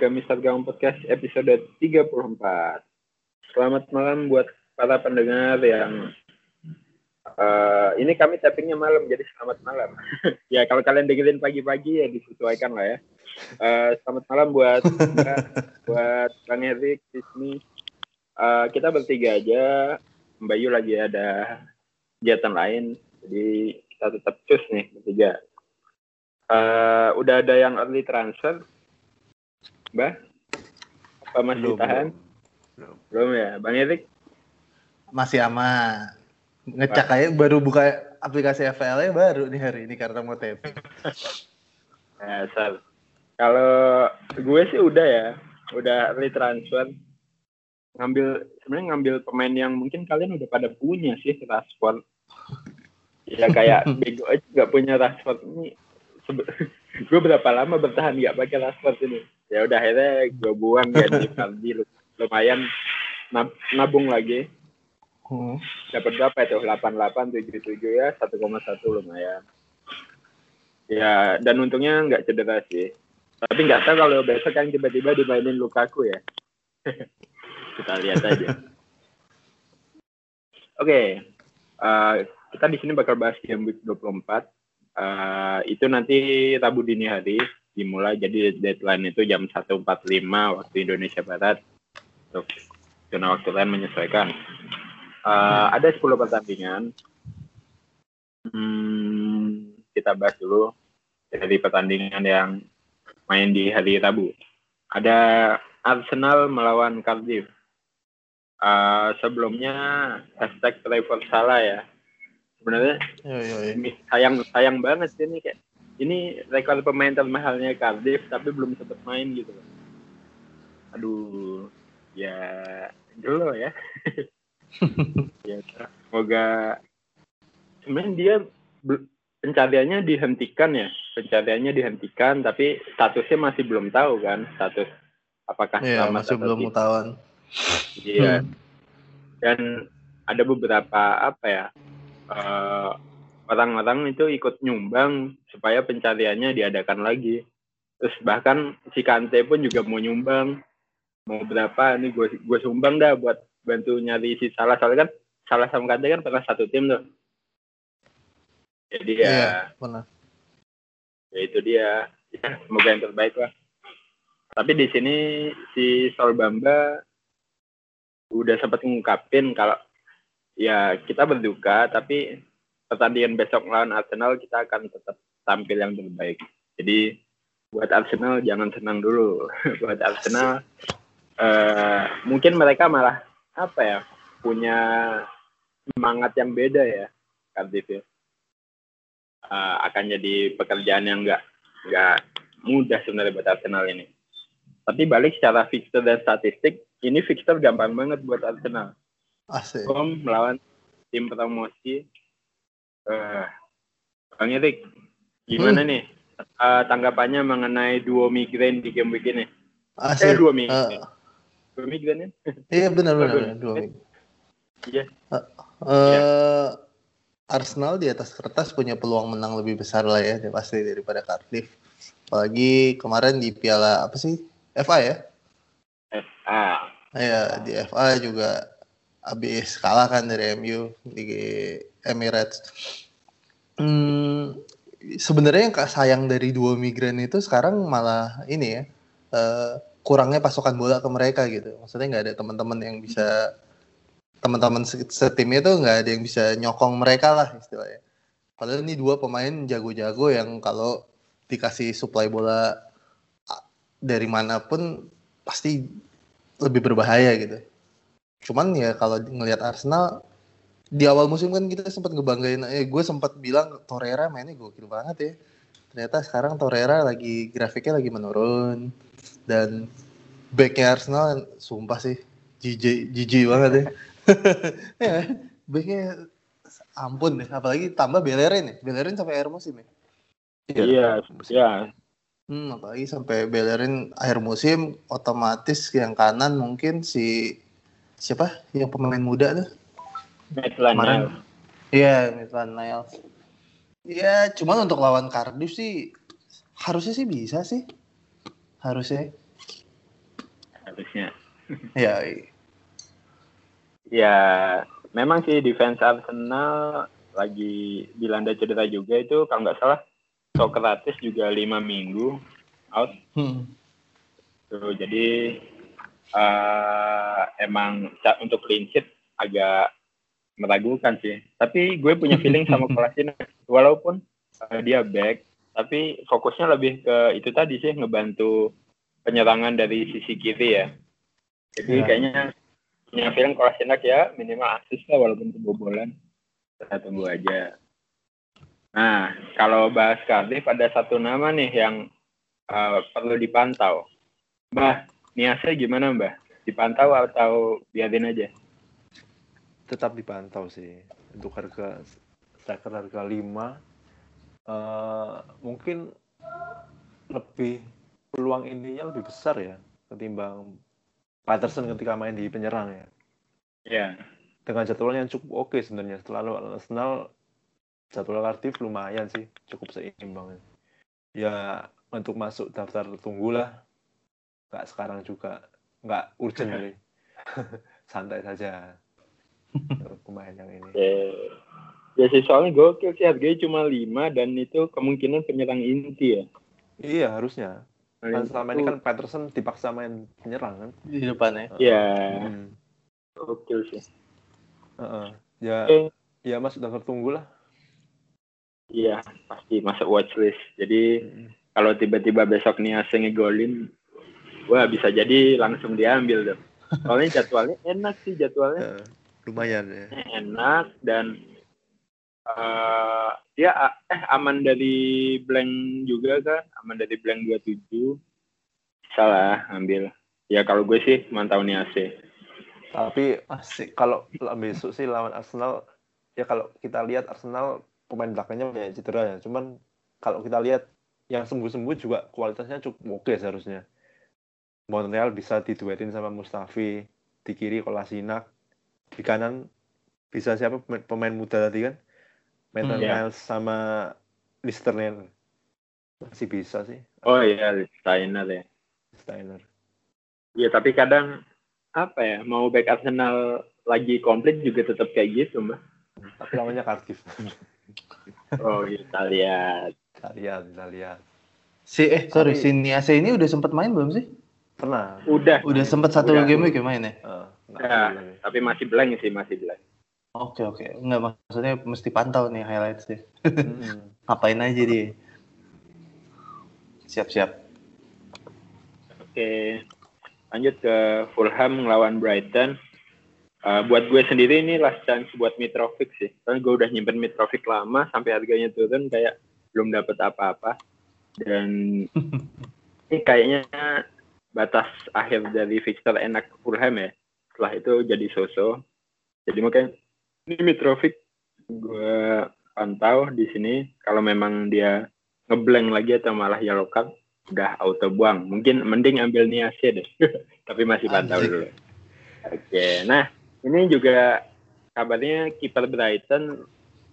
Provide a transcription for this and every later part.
ke Mister Gawang Podcast episode 34. Selamat malam buat para pendengar yang uh, ini kami tappingnya malam jadi selamat malam. ya kalau kalian dengerin pagi-pagi ya disesuaikan lah ya. Uh, selamat malam buat buat Bang Erik di sini. Uh, kita bertiga aja. Mbak Yu lagi ada kegiatan lain, jadi kita tetap cus nih bertiga. Uh, udah ada yang early transfer Mbak? Apa masih belum, tahan? Belum. belum ya, Bang Erik? Masih aman. Ngecek aja baru buka aplikasi FPL baru nih hari ini karena mau TP. ya, sal. Kalau gue sih udah ya, udah early transfer. Ngambil sebenarnya ngambil pemain yang mungkin kalian udah pada punya sih Rashford. Ya kayak bego aja nggak punya Rashford ini. gue berapa lama bertahan nggak pakai Rashford ini? ya udah akhirnya gue buang ganti Fardi lumayan nabung lagi. Hmm. dapat berapa itu? delapan delapan tujuh tujuh ya satu koma satu lumayan. Ya dan untungnya nggak cedera sih. Tapi nggak tahu kalau besok kan tiba-tiba dimainin Lukaku ya. Kita lihat aja. Oke okay. uh, kita di sini bakal bahas game week 24 uh, itu nanti Rabu dini hari dimulai jadi deadline itu jam 1.45 waktu Indonesia Barat. Untuk zona waktu lain menyesuaikan. Uh, ada 10 pertandingan. Hmm, kita bahas dulu dari pertandingan yang main di hari Rabu. Ada Arsenal melawan Cardiff. Uh, sebelumnya hashtag Trevor Salah ya sebenarnya sayang sayang banget sih ini kayak ini rekor pemain termahalnya Cardiff tapi belum sempat main gitu. Aduh, ya dulu ya. ya semoga sebenarnya dia pencariannya dihentikan ya. Pencariannya dihentikan tapi statusnya masih belum tahu kan status apakah yeah, masih belum ketahuan. Iya. Hmm. dan ada beberapa apa ya uh, orang-orang itu ikut nyumbang supaya pencariannya diadakan lagi. Terus bahkan si Kante pun juga mau nyumbang. Mau berapa ini gue gue sumbang dah buat bantu nyari si salah soalnya kan salah sama Kante kan pernah satu tim tuh. Jadi ya, iya, benar. ya itu dia. Ya, semoga yang terbaik lah. Tapi di sini si Sol Bamba udah sempat ngungkapin kalau ya kita berduka tapi pertandingan besok lawan Arsenal kita akan tetap tampil yang terbaik. Jadi buat Arsenal jangan senang dulu. buat Arsenal uh, mungkin mereka malah apa ya punya semangat yang beda ya Cardiff. Uh, akan jadi pekerjaan yang enggak enggak mudah sebenarnya buat Arsenal ini. Tapi balik secara fixture dan statistik, ini fixture gampang banget buat Arsenal. Asik. Home melawan tim promosi Uh, Bang Erik, gimana hmm. nih uh, tanggapannya mengenai duo migrain di game week ini? Asik. Eh, dua migrain. Uh, dua migrain ya? Iya benar benar dua migrain. Iya. Uh, uh, yeah. Arsenal di atas kertas punya peluang menang lebih besar lah ya pasti daripada Cardiff. Apalagi kemarin di Piala apa sih? FA ya? FA. Iya, di FA juga habis kalah kan dari MU di Emirates. Hmm, sebenarnya yang sayang dari dua migran itu sekarang malah ini ya uh, kurangnya pasokan bola ke mereka gitu. Maksudnya nggak ada teman-teman yang bisa teman-teman setimnya tuh nggak ada yang bisa nyokong mereka lah istilahnya. Padahal ini dua pemain jago-jago yang kalau dikasih suplai bola dari mana pun pasti lebih berbahaya gitu. Cuman ya kalau ngelihat Arsenal di awal musim kan kita sempat ngebanggain eh gue sempat bilang Torreira mainnya gokil banget ya. Ternyata sekarang Torreira lagi grafiknya lagi menurun. Dan backnya Arsenal sumpah sih jijik jijik banget ya. Ya backnya ampun deh apalagi tambah Bellerin ya. Bellerin sampai akhir musim ya. Iya. Iya ya. hmm, apalagi sampai Bellerin akhir musim otomatis yang kanan mungkin si siapa yang pemain muda tuh Maitland Niles. Iya, Maitland Niles. Iya, cuman untuk lawan Cardiff sih harusnya sih bisa sih. harusnya. Harusnya. ya. Ya, memang sih defense Arsenal lagi dilanda cedera juga itu kalau nggak salah Socrates juga lima minggu out. Hmm. Tuh, jadi uh, emang untuk clean sheet agak meragukan sih. Tapi gue punya feeling sama Kolasinac walaupun uh, dia back, tapi fokusnya lebih ke itu tadi sih ngebantu penyerangan dari sisi kiri ya. Jadi ya. kayaknya punya film Kolasinac ya minimal asis lah walaupun kebobolan. Kita tunggu aja. Nah, kalau bahas Cardiff ada satu nama nih yang uh, perlu dipantau. Mbah, Niasnya gimana Mbah? Dipantau atau biarin aja? Tetap dipantau sih. Untuk harga striker harga 5 uh, mungkin lebih peluang ininya lebih besar ya ketimbang Patterson ketika main di penyerang ya. Iya. Yeah. Dengan jadwalnya yang cukup oke okay sebenarnya. Setelah Arsenal jadwal Cardiff lumayan sih, cukup seimbang. Ya untuk masuk daftar tunggu lah. Nggak sekarang juga, nggak urgent kali. Santai saja. pemain yang ini. Yeah. Ya sih soalnya gokil sih harganya cuma 5 dan itu kemungkinan penyerang inti ya. Iya harusnya. Kan selama ini kan Patterson dipaksa main penyerang kan di depannya. Iya. Hmm. Oke sih. Uh -uh. Ya, okay. ya mas udah tertunggu lah. Iya, pasti masuk watchlist. Jadi hmm. kalau tiba-tiba besok nih asing ngegolin, wah bisa jadi langsung diambil dong. Soalnya jadwalnya enak sih jadwalnya. Uh, lumayan ya. Enak dan uh, dia eh aman dari blank juga kan aman dari blank 27 salah ambil ya kalau gue sih mantau nih AC tapi asik kalau besok sih lawan Arsenal ya kalau kita lihat Arsenal pemain belakangnya banyak cedera ya cuman kalau kita lihat yang sembuh-sembuh juga kualitasnya cukup oke seharusnya Montreal bisa diduetin sama Mustafi di kiri Kolasinak di kanan bisa siapa pemain muda tadi kan Maitland hmm, Niles sama Listerner masih bisa sih. Oh iya, Steiner ya. Steiner. Iya, tapi kadang apa ya, mau back Arsenal lagi komplit juga tetap kayak gitu, Mbak. Tapi namanya Cardiff. oh, iya, kita lihat. Kita lihat, kita lihat. Si eh sorry, tapi, si Niase ini udah sempat main belum sih? Pernah. Udah. Udah sempat satu udah. game week ya main ya? Uh, ya, tapi masih blank sih, masih blank. Oke oke, nggak maksudnya mesti pantau nih highlights deh. Hmm. Ngapain aja dia? Siap-siap. Oke, lanjut ke Fulham ngelawan Brighton. Uh, buat gue sendiri ini last chance buat Mitrovic sih. Karena gue udah nyimpen Mitrovic lama sampai harganya turun kayak belum dapet apa-apa. Dan ini kayaknya batas akhir dari fixture enak Fulham ya. Setelah itu jadi sosok. Jadi makanya ini Mitrovic gue pantau di sini kalau memang dia ngeblank lagi atau malah yellow card udah auto buang mungkin mending ambil Niasia deh tapi masih pantau Anjir. dulu oke nah ini juga kabarnya kiper Brighton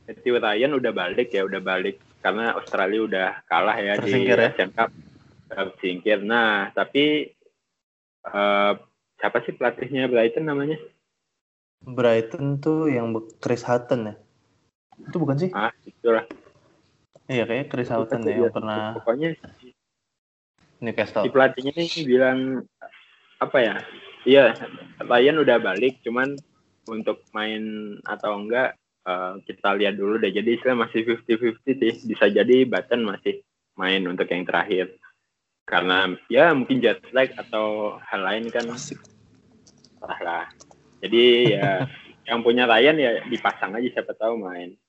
Matthew Ryan udah balik ya udah balik karena Australia udah kalah ya Tersingkir di ya? Asian Cup tersingkir nah tapi uh, siapa sih pelatihnya Brighton namanya Brighton tuh yang Chris Hutton ya? Itu bukan sih? Ah, itulah. Iya, kayak Chris Hutton ya yang pernah pokoknya Newcastle. Si pelatihnya nih bilang apa ya? Iya, Ryan udah balik, cuman untuk main atau enggak uh, kita lihat dulu deh. Jadi istilah masih 50-50 sih. Bisa jadi Button masih main untuk yang terakhir. Karena ya mungkin jet lag atau hal lain kan. Asik. lah jadi ya yang punya Ryan ya dipasang aja siapa tahu main.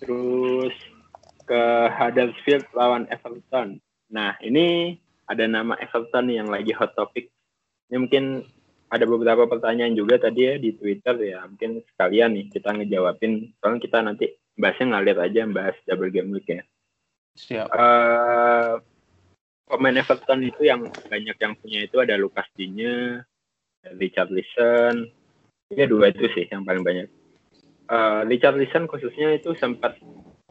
Terus ke Huddersfield lawan Everton. Nah ini ada nama Everton yang lagi hot topic. Ini mungkin ada beberapa pertanyaan juga tadi ya di Twitter ya. Mungkin sekalian nih kita ngejawabin. Soalnya kita nanti bahasnya ngalir aja bahas double game week ya. Siap. Uh, pemain Everton itu yang banyak yang punya itu ada Lukas Digne, Richard Listen ya dua itu sih yang paling banyak. Uh, Richard Listen khususnya itu sempat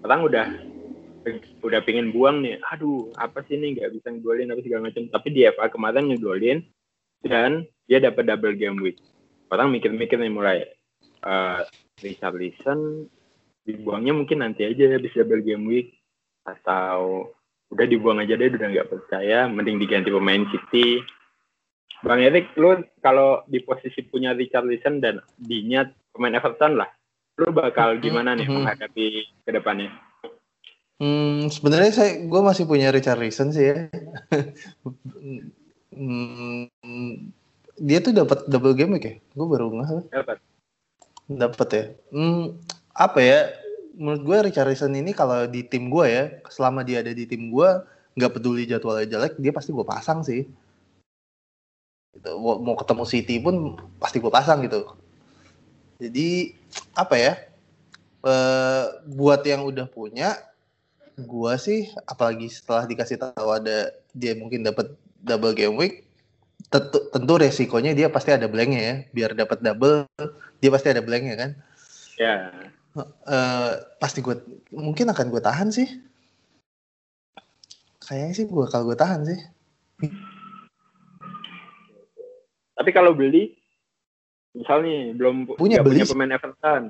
orang udah udah pengen buang nih. Aduh apa sih ini nggak bisa ngegolin apa segala macam. Tapi di FA kemarin ngegolin dan dia dapat double game week. Orang mikir-mikir nih mulai uh, Richard Listen dibuangnya mungkin nanti aja bisa double game week atau udah dibuang aja deh udah nggak percaya mending diganti pemain City Bang Erik lu kalau di posisi punya Richard Listen dan dinyat pemain Everton lah lu bakal gimana nih menghadapi ke depannya Hmm, sebenarnya saya gue masih punya Richard Reason sih ya. hmm, dia tuh dapat double game ya? Gue baru nggak. Dapat. Dapat ya. Hmm, apa ya? Menurut gue Richard Reason ini kalau di tim gue ya, selama dia ada di tim gue, nggak peduli jadwalnya jelek, dia pasti gue pasang sih. Gitu. Mau ketemu City pun pasti gue pasang gitu. Jadi apa ya? Uh, buat yang udah punya gua sih apalagi setelah dikasih tahu ada dia mungkin dapat double game week tentu, tentu resikonya dia pasti ada blanknya ya biar dapat double dia pasti ada blanknya kan ya yeah. Uh, pasti gue mungkin akan gue tahan sih kayaknya sih gue kalau gue tahan sih tapi kalau beli misalnya belum punya beli punya pemain Everton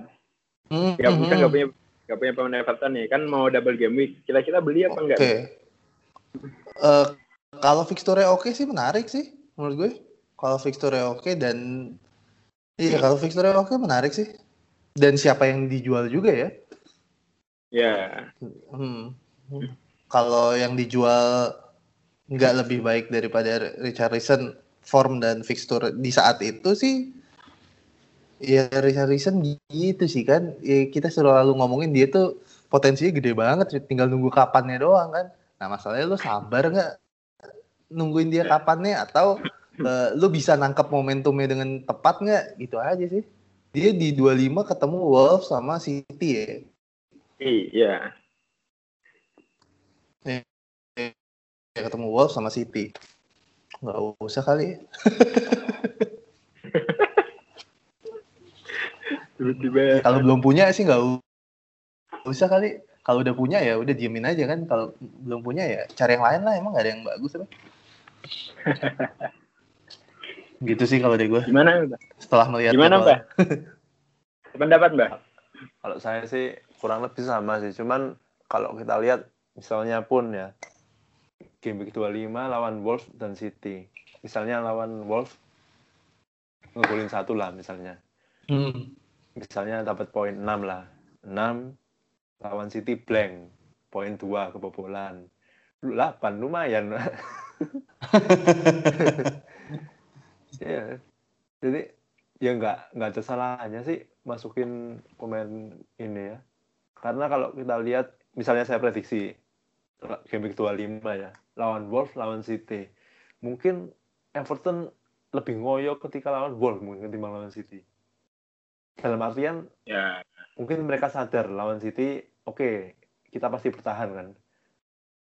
mm -hmm. bisa nggak punya gak punya pemain Everton nih kan mau double game week kira-kira beli apa enggak? Okay. Uh, eh, kalau fixture oke okay sih menarik sih menurut gue. Kalau fixture oke okay dan iya kalau fixture oke okay, menarik sih. Dan siapa yang dijual juga ya? Ya. Yeah. Hmm. Kalau yang dijual nggak lebih baik daripada Richarlison form dan fixture di saat itu sih ya Richarlison gitu sih kan ya, kita selalu ngomongin dia tuh potensinya gede banget tinggal nunggu kapannya doang kan nah masalahnya lu sabar nggak nungguin dia kapannya atau uh, lu bisa nangkep momentumnya dengan tepat nggak gitu aja sih dia di 25 ketemu Wolves sama City ya? Iya. Ya, ya ketemu Wolves sama City. Nggak usah kali tiba-tiba. Kalau belum punya sih nggak usah kali. Kalau udah punya ya udah diemin aja kan. Kalau belum punya ya cari yang lain lah. Emang gak ada yang bagus apa gitu sih kalau dari gue gimana mbak? Setelah melihat gimana mbak? Pendapat mbak? Kalau saya sih kurang lebih sama sih. Cuman kalau kita lihat misalnya pun ya game week 25 lawan Wolves dan City. Misalnya lawan Wolves ngegolin satu lah misalnya. Hmm. Misalnya dapat poin 6 lah. 6 lawan City blank. Poin 2 kebobolan. 8 lumayan ya jadi ya nggak nggak ada salahnya sih masukin pemain ini ya. Karena kalau kita lihat misalnya saya prediksi game week 25 ya lawan Wolves lawan City. Mungkin Everton lebih ngoyo ketika lawan Wolves mungkin ketimbang lawan City. Dalam artian ya. mungkin mereka sadar lawan City oke okay, kita pasti bertahan kan.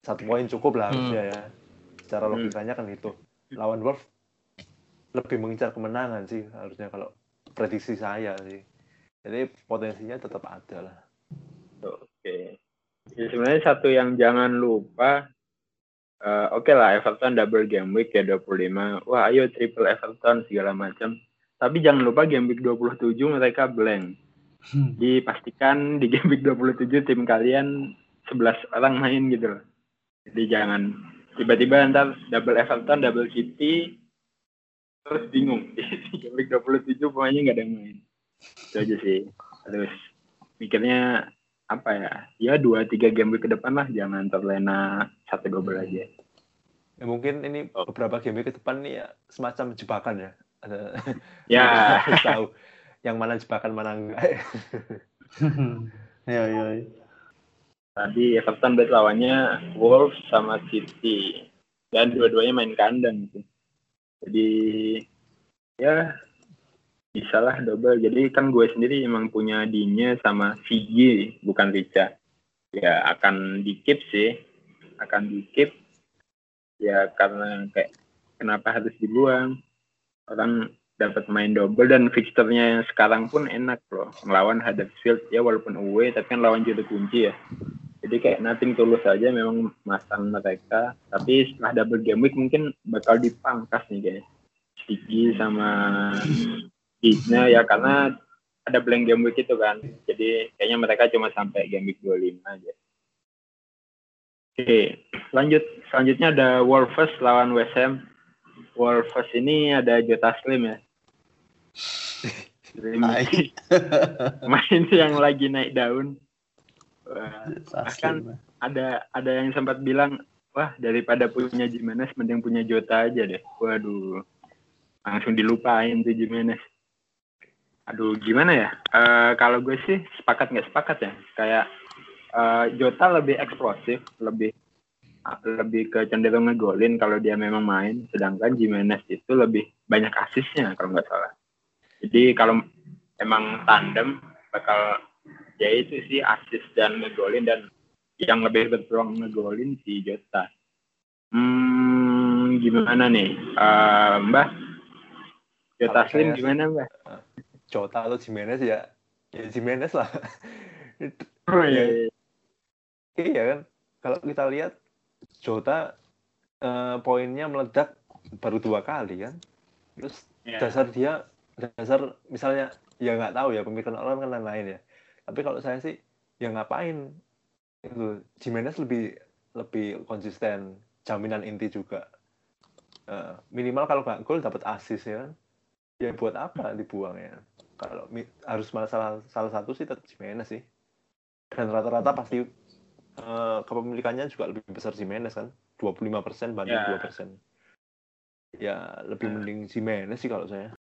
Satu poin cukup lah harusnya hmm. ya. Secara hmm. logikanya kan itu lawan Wolves lebih mengincar kemenangan sih harusnya kalau prediksi saya sih jadi potensinya tetap ada lah oke ya, sebenarnya satu yang jangan lupa Uh, Oke okay lah, Everton double game week ya 25. Wah, ayo triple Everton segala macam. Tapi jangan lupa game week 27 mereka blank. Hmm. Dipastikan di game week 27 tim kalian 11 orang main gitu loh. Jadi jangan tiba-tiba ntar double Everton, double City, terus bingung. di game week 27 pemainnya nggak ada yang main. Itu aja sih. Terus mikirnya apa ya? Ya dua tiga game week ke depan lah, jangan terlena satu double aja. Ya, mungkin ini beberapa game week ke depan nih ya semacam jebakan ya ya tahu yang mana jebakan mana enggak ya ya tadi Everton bet lawannya Wolves sama City dan dua-duanya main kandang gitu jadi ya bisa lah double. Jadi kan gue sendiri emang punya dinya sama Fiji bukan Rica. Ya akan dikip sih. Akan dikip ya karena kayak kenapa harus dibuang? Orang dapat main double dan fixturnya yang sekarang pun enak loh melawan Huddersfield ya walaupun away tapi kan lawan juru kunci ya Jadi kayak nothing tulus aja memang masang mereka. Tapi setelah double game week mungkin bakal dipangkas nih guys. Sigi sama Gina ya karena ada blank game week itu kan. Jadi kayaknya mereka cuma sampai game week 25 aja. Oke, lanjut. Selanjutnya ada Wolves lawan West Ham. Wolves ini ada Jota Slim ya. Slim main yang lagi naik daun. Wah, bahkan ada ada yang sempat bilang, wah daripada punya Jimenez mending punya Jota aja deh. Waduh, langsung dilupain tuh Jimenez. Aduh, gimana ya? Uh, kalau gue sih sepakat nggak sepakat ya. Kayak uh, Jota lebih eksplosif, lebih lebih ke cenderung ngegolin kalau dia memang main, sedangkan Jimenez itu lebih banyak asisnya kalau nggak salah. Jadi kalau emang tandem bakal ya itu sih asis dan ngegolin dan yang lebih berpeluang ngegolin si Jota. Hmm, gimana nih, uh, Mbah? Jota Slim gimana Mbah? Jota atau Jimenez ya, ya Jimenez lah. oh iya. Iya, iya kan, kalau kita lihat Jota uh, poinnya meledak baru dua kali kan, terus yeah. dasar dia dasar misalnya ya nggak tahu ya pemikiran orang kan lain-lain ya. Tapi kalau saya sih ya ngapain itu Jimenez lebih lebih konsisten jaminan inti juga uh, minimal kalau nggak gol dapat asis ya kan ya buat apa dibuang ya kalau harus salah salah satu sih tetap Jimenez sih dan rata-rata pasti uh, kepemilikannya juga lebih besar Jimenez kan 25 persen banding ya. dua yeah. persen ya lebih yeah. mending Jimenez sih kalau saya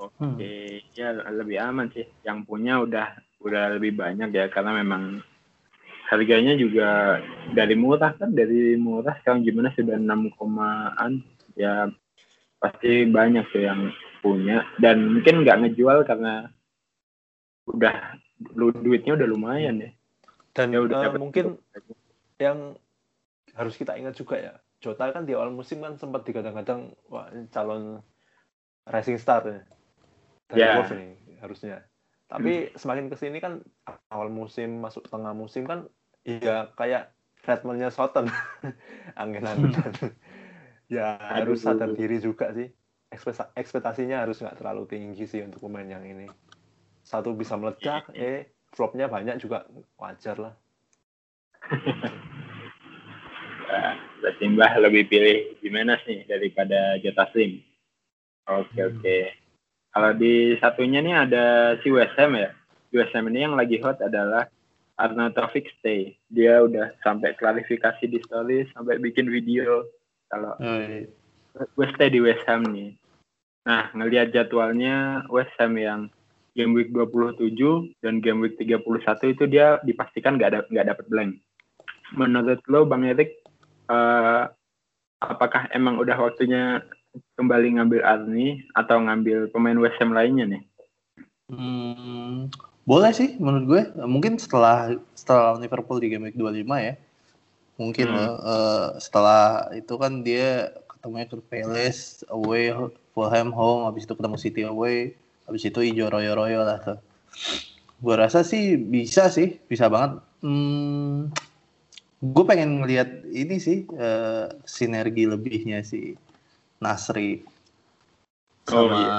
oke okay. hmm. ya lebih aman sih yang punya udah udah lebih banyak ya karena memang harganya juga dari murah kan dari murah sekarang gimana sudah enam komaan. Ya pasti banyak tuh yang punya. Dan mungkin nggak ngejual karena udah lu duitnya udah lumayan ya. Dan ya udah uh, mungkin yang harus kita ingat juga ya Jota kan di awal musim kan sempat digadang-gadang wah calon racing star ya dari yeah. Ini harusnya tapi hmm. semakin ke sini kan awal musim masuk tengah musim kan iya kayak treatmentnya Soton angin-angin hmm. ya harus sadar diri juga sih ekspektasinya harus nggak terlalu tinggi sih untuk pemain yang ini. Satu bisa meledak, eh flopnya banyak juga wajar lah. nah, berarti Mbah lebih pilih gimana sih daripada Jota Slim? Oke hmm. oke. Kalau di satunya nih ada si West Ham ya. West Ham ini yang lagi hot adalah Arnautovic Stay. Dia udah sampai klarifikasi di story, sampai bikin video kalau oh, iya. gue stay di West Ham nih. Nah, ngelihat jadwalnya West Ham yang game week 27 dan game week 31 itu dia dipastikan nggak ada nggak dapat blank. Menurut lo Bang Erik uh, apakah emang udah waktunya kembali ngambil Arni atau ngambil pemain West Ham lainnya nih? Hmm, boleh sih menurut gue. Mungkin setelah setelah Liverpool di game week 25 ya. Mungkin hmm. uh, setelah itu kan dia ketemunya ke Palace away Fulham home habis itu ketemu City away habis itu hijau royo royo lah tuh gue rasa sih bisa sih bisa banget hmm, gue pengen ngelihat ini sih uh, sinergi lebihnya si Nasri. Oh, sama oh, iya.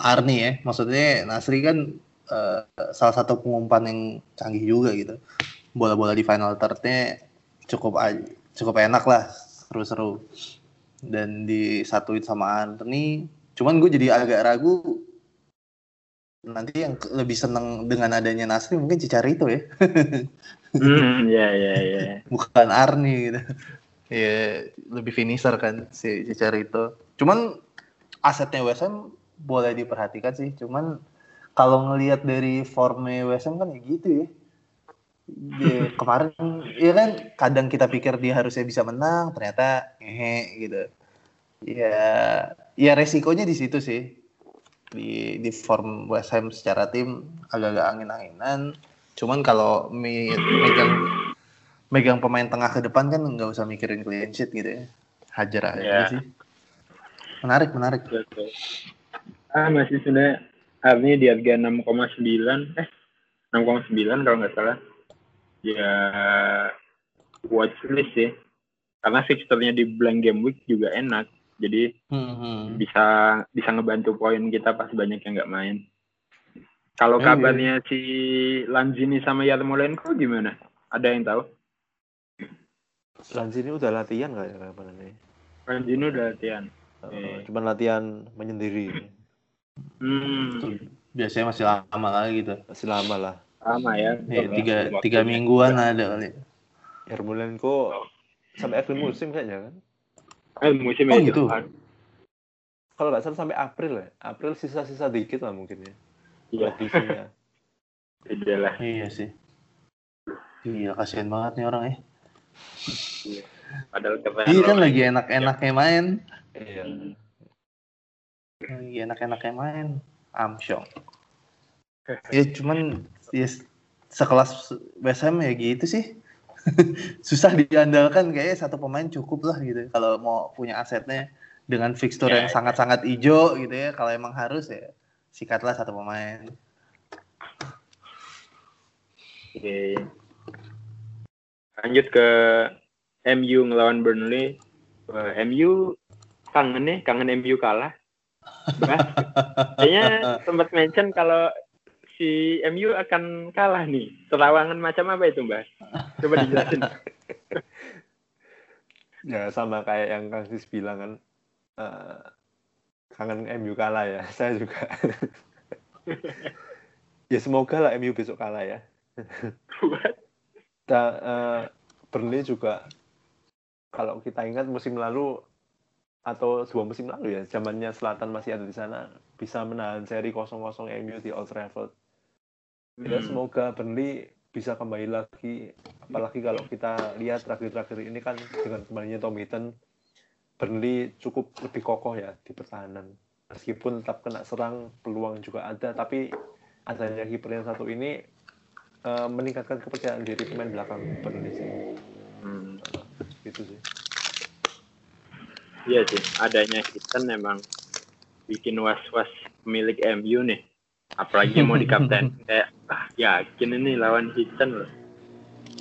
Arni ya. Maksudnya Nasri kan uh, salah satu pengumpan yang canggih juga gitu. Bola-bola di final thirdnya cukup cukup enak lah seru-seru. Dan disatuin sama Anthony cuman gue jadi agak ragu nanti yang lebih seneng dengan adanya Nasri mungkin Cicarito ya. Hmm, ya ya ya bukan Arni gitu. Ya lebih finisher kan si Cicarito cuman asetnya WSM boleh diperhatikan sih. Cuman kalau ngelihat dari formnya WSM kan ya gitu ya. Dia kemarin ya kan kadang kita pikir dia harusnya bisa menang ternyata ngehe gitu. Ya ya resikonya di situ sih. Di di form West Ham secara tim agak-agak angin-anginan. Cuman kalau megang megang pemain tengah ke depan kan nggak usah mikirin clean sheet gitu ya. Hajar aja yeah. sih menarik menarik. Ah masih sudah hari ini di harga 6,9 eh 6,9 kalau nggak salah. Ya watchlist sih. Karena fixturnya di blank game week juga enak. Jadi Hmm. bisa bisa ngebantu poin kita pas banyak yang nggak main. Kalau Eh, kabarnya si Lanzini sama Yarmolenko gimana? Ada yang tahu? Lanzini udah latihan nggak ya kapan ini? Lanzini udah latihan Oke. cuman latihan menyendiri. hmm Biasanya masih lama kali gitu. Masih lama lah. sama ya Eh, tiga tiga mingguan ada kali. Yarmolenko sampai akhir musim kayaknya kan. eh, musim Oh, itu gitu. Kalau nggak salah sampai April ya. April sisa-sisa dikit lah mungkin ya. Iya. Beda lah Iya sih. Iya kasihan banget nih orang ya. padahal keren Iya kan lagi enak-enaknya main. Iya. Lagi enak-enaknya main. Amsyong. Ya cuman ya sekelas BSM ya gitu sih. Susah diandalkan kayaknya satu pemain cukup lah gitu. Kalau mau punya asetnya dengan fixture Ya, yang ya. sangat-sangat hijau gitu ya. Kalau emang harus ya sikatlah satu pemain. Oke. Lanjut ke MU ngelawan Burnley. Wah, MU kangen nih, kangen MU kalah. Kayaknya sempat mention kalau si MU akan kalah nih. Terawangan macam apa itu, Mbak? Coba dijelasin. Ya sama kayak yang Kang Sis bilang kan. eh, kangen MU kalah ya. Saya juga. ya semoga lah MU besok kalah ya. Buat Kita, eh, Burnley juga kalau kita ingat musim lalu atau dua musim lalu ya, zamannya Selatan masih ada di sana, bisa menahan seri 0-0 MU di Old Trafford. Ya Hmm. semoga Burnley bisa kembali lagi, apalagi kalau kita lihat terakhir-terakhir ini kan dengan kembalinya Tom Hinton, Burnley cukup lebih kokoh ya di pertahanan. Meskipun tetap kena serang, peluang juga ada, tapi adanya kiper yang satu ini eh, meningkatkan kepercayaan diri pemain belakang Burnley sih. Hmm. Gitu sih. Iya sih, adanya Hitan memang bikin was-was pemilik MU nih. Apalagi mau di kapten. Kayak, ah yakin ini lawan Hitan loh.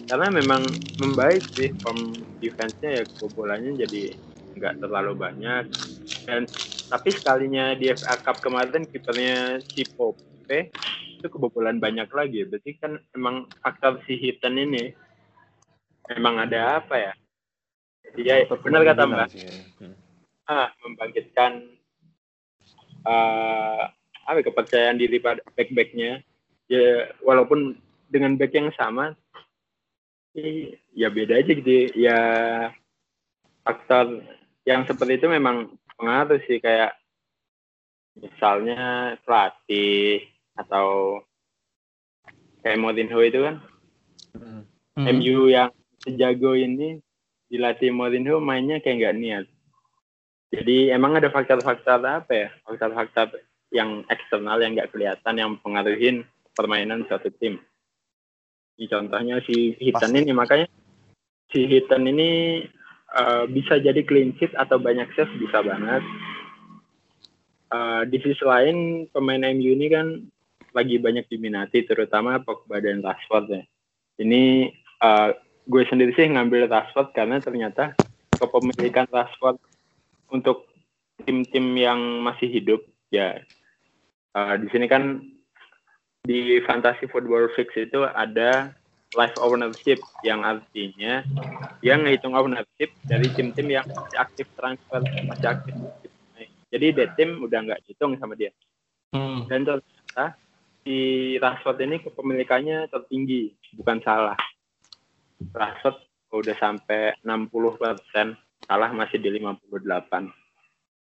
Karena memang membaik sih form defense-nya ya kebobolannya jadi nggak terlalu banyak. Dan tapi sekalinya di FA Cup kemarin kipernya si Pope itu kebobolan banyak lagi. Berarti kan emang faktor si Hitan ini emang ada apa ya? Iya, benar kata Mbak ya. Hmm. ah, membangkitkan eh apa ya, kepercayaan diri pada back-backnya ya walaupun dengan back yang sama ya beda aja gitu ya faktor yang seperti itu memang pengaruh sih kayak misalnya pelatih atau kayak Mourinho itu kan Hmm. Hmm. MU yang sejago ini dilatih Mourinho mainnya kayak nggak niat. Jadi emang ada faktor-faktor apa ya? Faktor-faktor yang eksternal yang nggak kelihatan yang pengaruhin permainan suatu tim. Ini contohnya si Hitan ini makanya si Hitan ini eh, bisa jadi clean sheet atau banyak save bisa banget. Eh, di sisi lain pemain MU ini kan lagi banyak diminati terutama Pogba dan Rashford ya. Ini eh, gue sendiri sih ngambil Rashford karena ternyata kepemilikan Rashford untuk tim-tim yang masih hidup ya eh, di sini kan di Fantasy Football Fix itu ada live ownership yang artinya dia ngitung ownership dari tim-tim yang masih aktif transfer masih aktif jadi that tim udah nggak hitung sama dia Hmm. dan ternyata si Rashford ini kepemilikannya tertinggi, bukan salah. Rashford udah sampai 60 persen, salah masih di 58.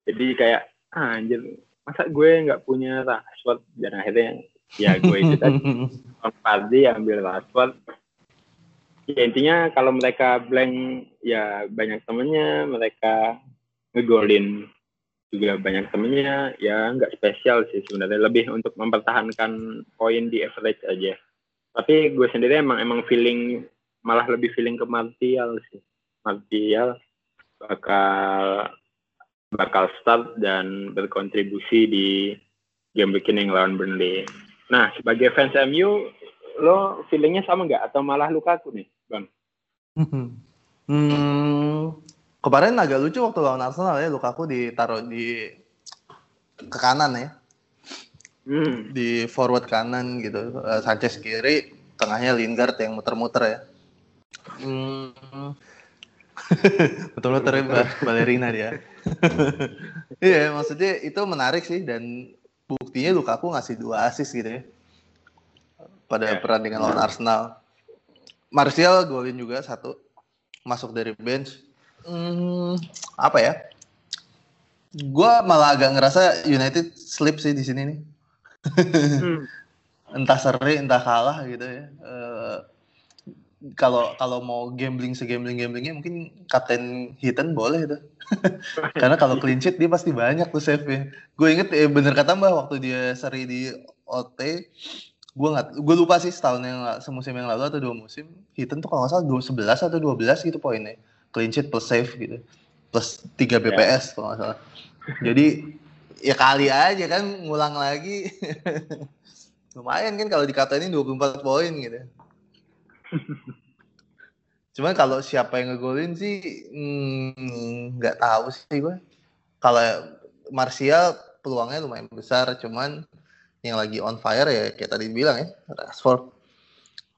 Jadi kayak ah, anjir, masa gue nggak punya Rashford dan akhirnya ya gue itu tadi Hardy ambil Rashford. Ya intinya kalau mereka blank ya banyak temennya, mereka ngegolin juga banyak temennya ya nggak spesial sih sebenarnya lebih untuk mempertahankan poin di average aja tapi gue sendiri emang emang feeling malah lebih feeling ke Martial sih Martial bakal bakal start dan berkontribusi di game beginning lawan Burnley nah sebagai fans MU lo feelingnya sama nggak atau malah Lukaku nih, Bang? Hmm, kemarin agak lucu waktu lawan Arsenal ya, Lukaku ditaruh di ke kanan ya, Hmm. di forward kanan gitu. Eh, Sanchez kiri, tengahnya Lingard yang muter-muter ya. Hmm. Ya, ba- balerina dia. Iya, maksudnya itu menarik sih dan buktinya Lukaku ngasih dua assist gitu ya. Pada Ya. pertandingan lawan Arsenal. Martial golin juga satu masuk dari bench. Hmm, apa ya? Gua malah agak ngerasa United slip sih di sini nih. Hmm. Entah seri, entah kalah gitu ya. Eh, Kalau kalau mau gambling segambling gamblingnya mungkin Kapten Hitten boleh itu. Karena kalau clean sheet dia pasti banyak tuh save-nya. Gue inget eh, bener kata Mbak waktu dia seri di OT, gue nggak, gue lupa sih setahun yang semusim yang lalu atau dua musim, Hitten tuh kalau nggak salah dua sebelas atau 12 gitu poinnya, clean sheet plus save gitu, plus 3 BPS kalau nggak salah. Jadi ya kali aja kan ngulang lagi, lumayan kan kalau dikatain 24 poin gitu. Cuman kalau siapa yang ngegolin sih hmm, nggak tahu sih gue. Kalau Martial peluangnya lumayan besar, cuman yang lagi on fire ya kayak tadi bilang ya Rashford.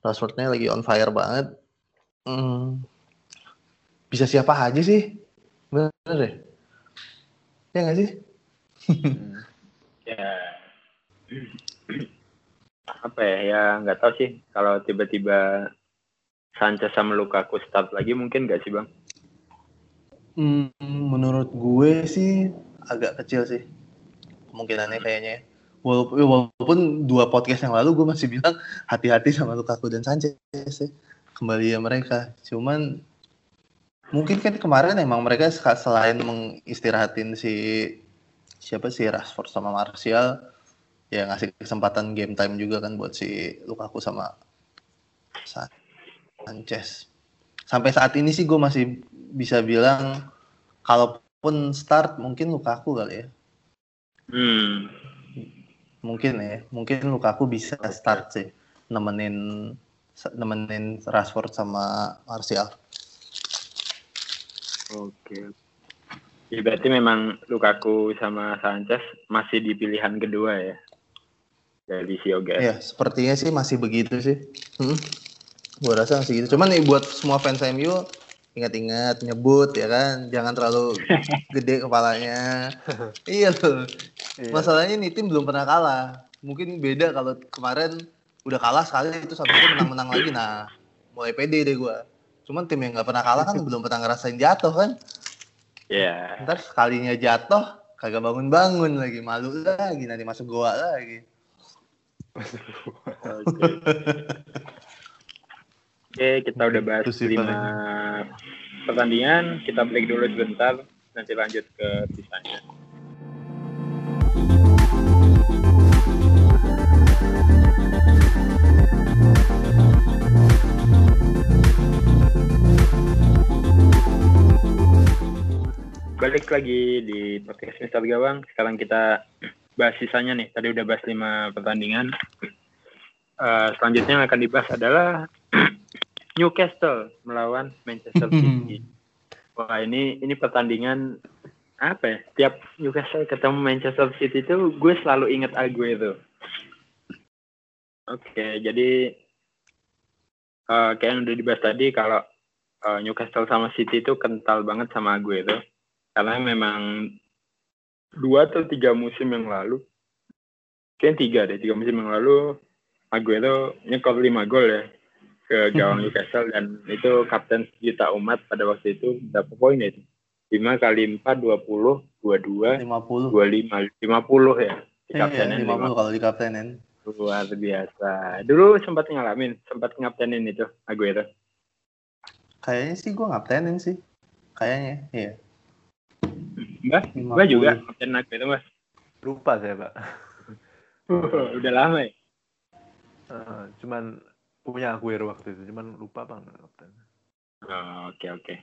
Rashfordnya lagi on fire banget. Hmm, bisa siapa aja sih? Bener deh. Ya nggak sih? Ya. Apa ya? Ya nggak tahu sih. Kalau tiba-tiba Sanchez sama Lukaku start lagi mungkin nggak sih bang? Hmm, menurut gue sih agak kecil sih kemungkinannya kayaknya. ya. Walaupun, walaupun dua podcast yang lalu gue masih bilang hati-hati sama Lukaku dan Sanchez ya. Kembali ya mereka. Cuman mungkin kan kemarin emang mereka selain mengistirahatin si siapa sih Rashford sama Martial ya ngasih kesempatan game time juga kan buat si Lukaku sama Sanchez. Sampai saat ini sih gue masih bisa bilang kalaupun start mungkin Lukaku kali ya. Hmm. Mungkin ya, mungkin Lukaku bisa start sih nemenin nemenin Rashford sama Martial. Oke. Ya, berarti memang Lukaku sama Sanchez masih di pilihan kedua ya dari si OGS. Ya, sepertinya sih masih begitu sih. Hmm. Gue rasa masih gitu. Cuman nih buat semua fans MU ingat-ingat nyebut ya kan, jangan terlalu gede kepalanya. iya loh. Iya. Masalahnya nih tim belum pernah kalah. Mungkin beda kalau kemarin udah kalah sekali itu habis itu menang-menang lagi. Nah, mulai pede deh gue. Cuman tim yang nggak pernah kalah kan belum pernah ngerasain jatuh kan. Ya. Ntar sekalinya jatuh kagak bangun-bangun lagi malu lagi nanti masuk goa lagi. Oke, kita udah bahas lima pertandingan. Kita break dulu sebentar, nanti lanjut ke sisanya. Balik lagi di podcast Mister Gawang. Sekarang kita bahas sisanya nih. Tadi udah bahas lima pertandingan. Eh, selanjutnya yang akan dibahas adalah Newcastle melawan Manchester City. Wah ini ini pertandingan apa ya? Tiap Newcastle ketemu Manchester City itu gue selalu inget Aguero. Oke, jadi eh, kayak yang udah dibahas tadi kalau eh, Newcastle sama City itu kental banget sama Aguero karena memang dua atau tiga musim yang lalu, kayaknya tiga deh, tiga musim yang lalu Aguero nyekor lima gol ya ke gawang Newcastle dan itu kapten sejuta umat pada waktu itu berapa poin ya itu? 5 kali 4 20 22 50. 25 50 ya di Iya, kaptenin 50 kalau di kaptenin. luar biasa dulu sempat ngalamin sempat ngaptenin itu Aguero Kayaknya sih gue ngaptenin sih. Kayaknya, iya. mbak 50. mbak juga kapten Aguero mas Lupa saya, Pak. udah lama ya Eh, cuman punya Aguero waktu itu, cuman lupa bang kapten. Oh, Oke oke.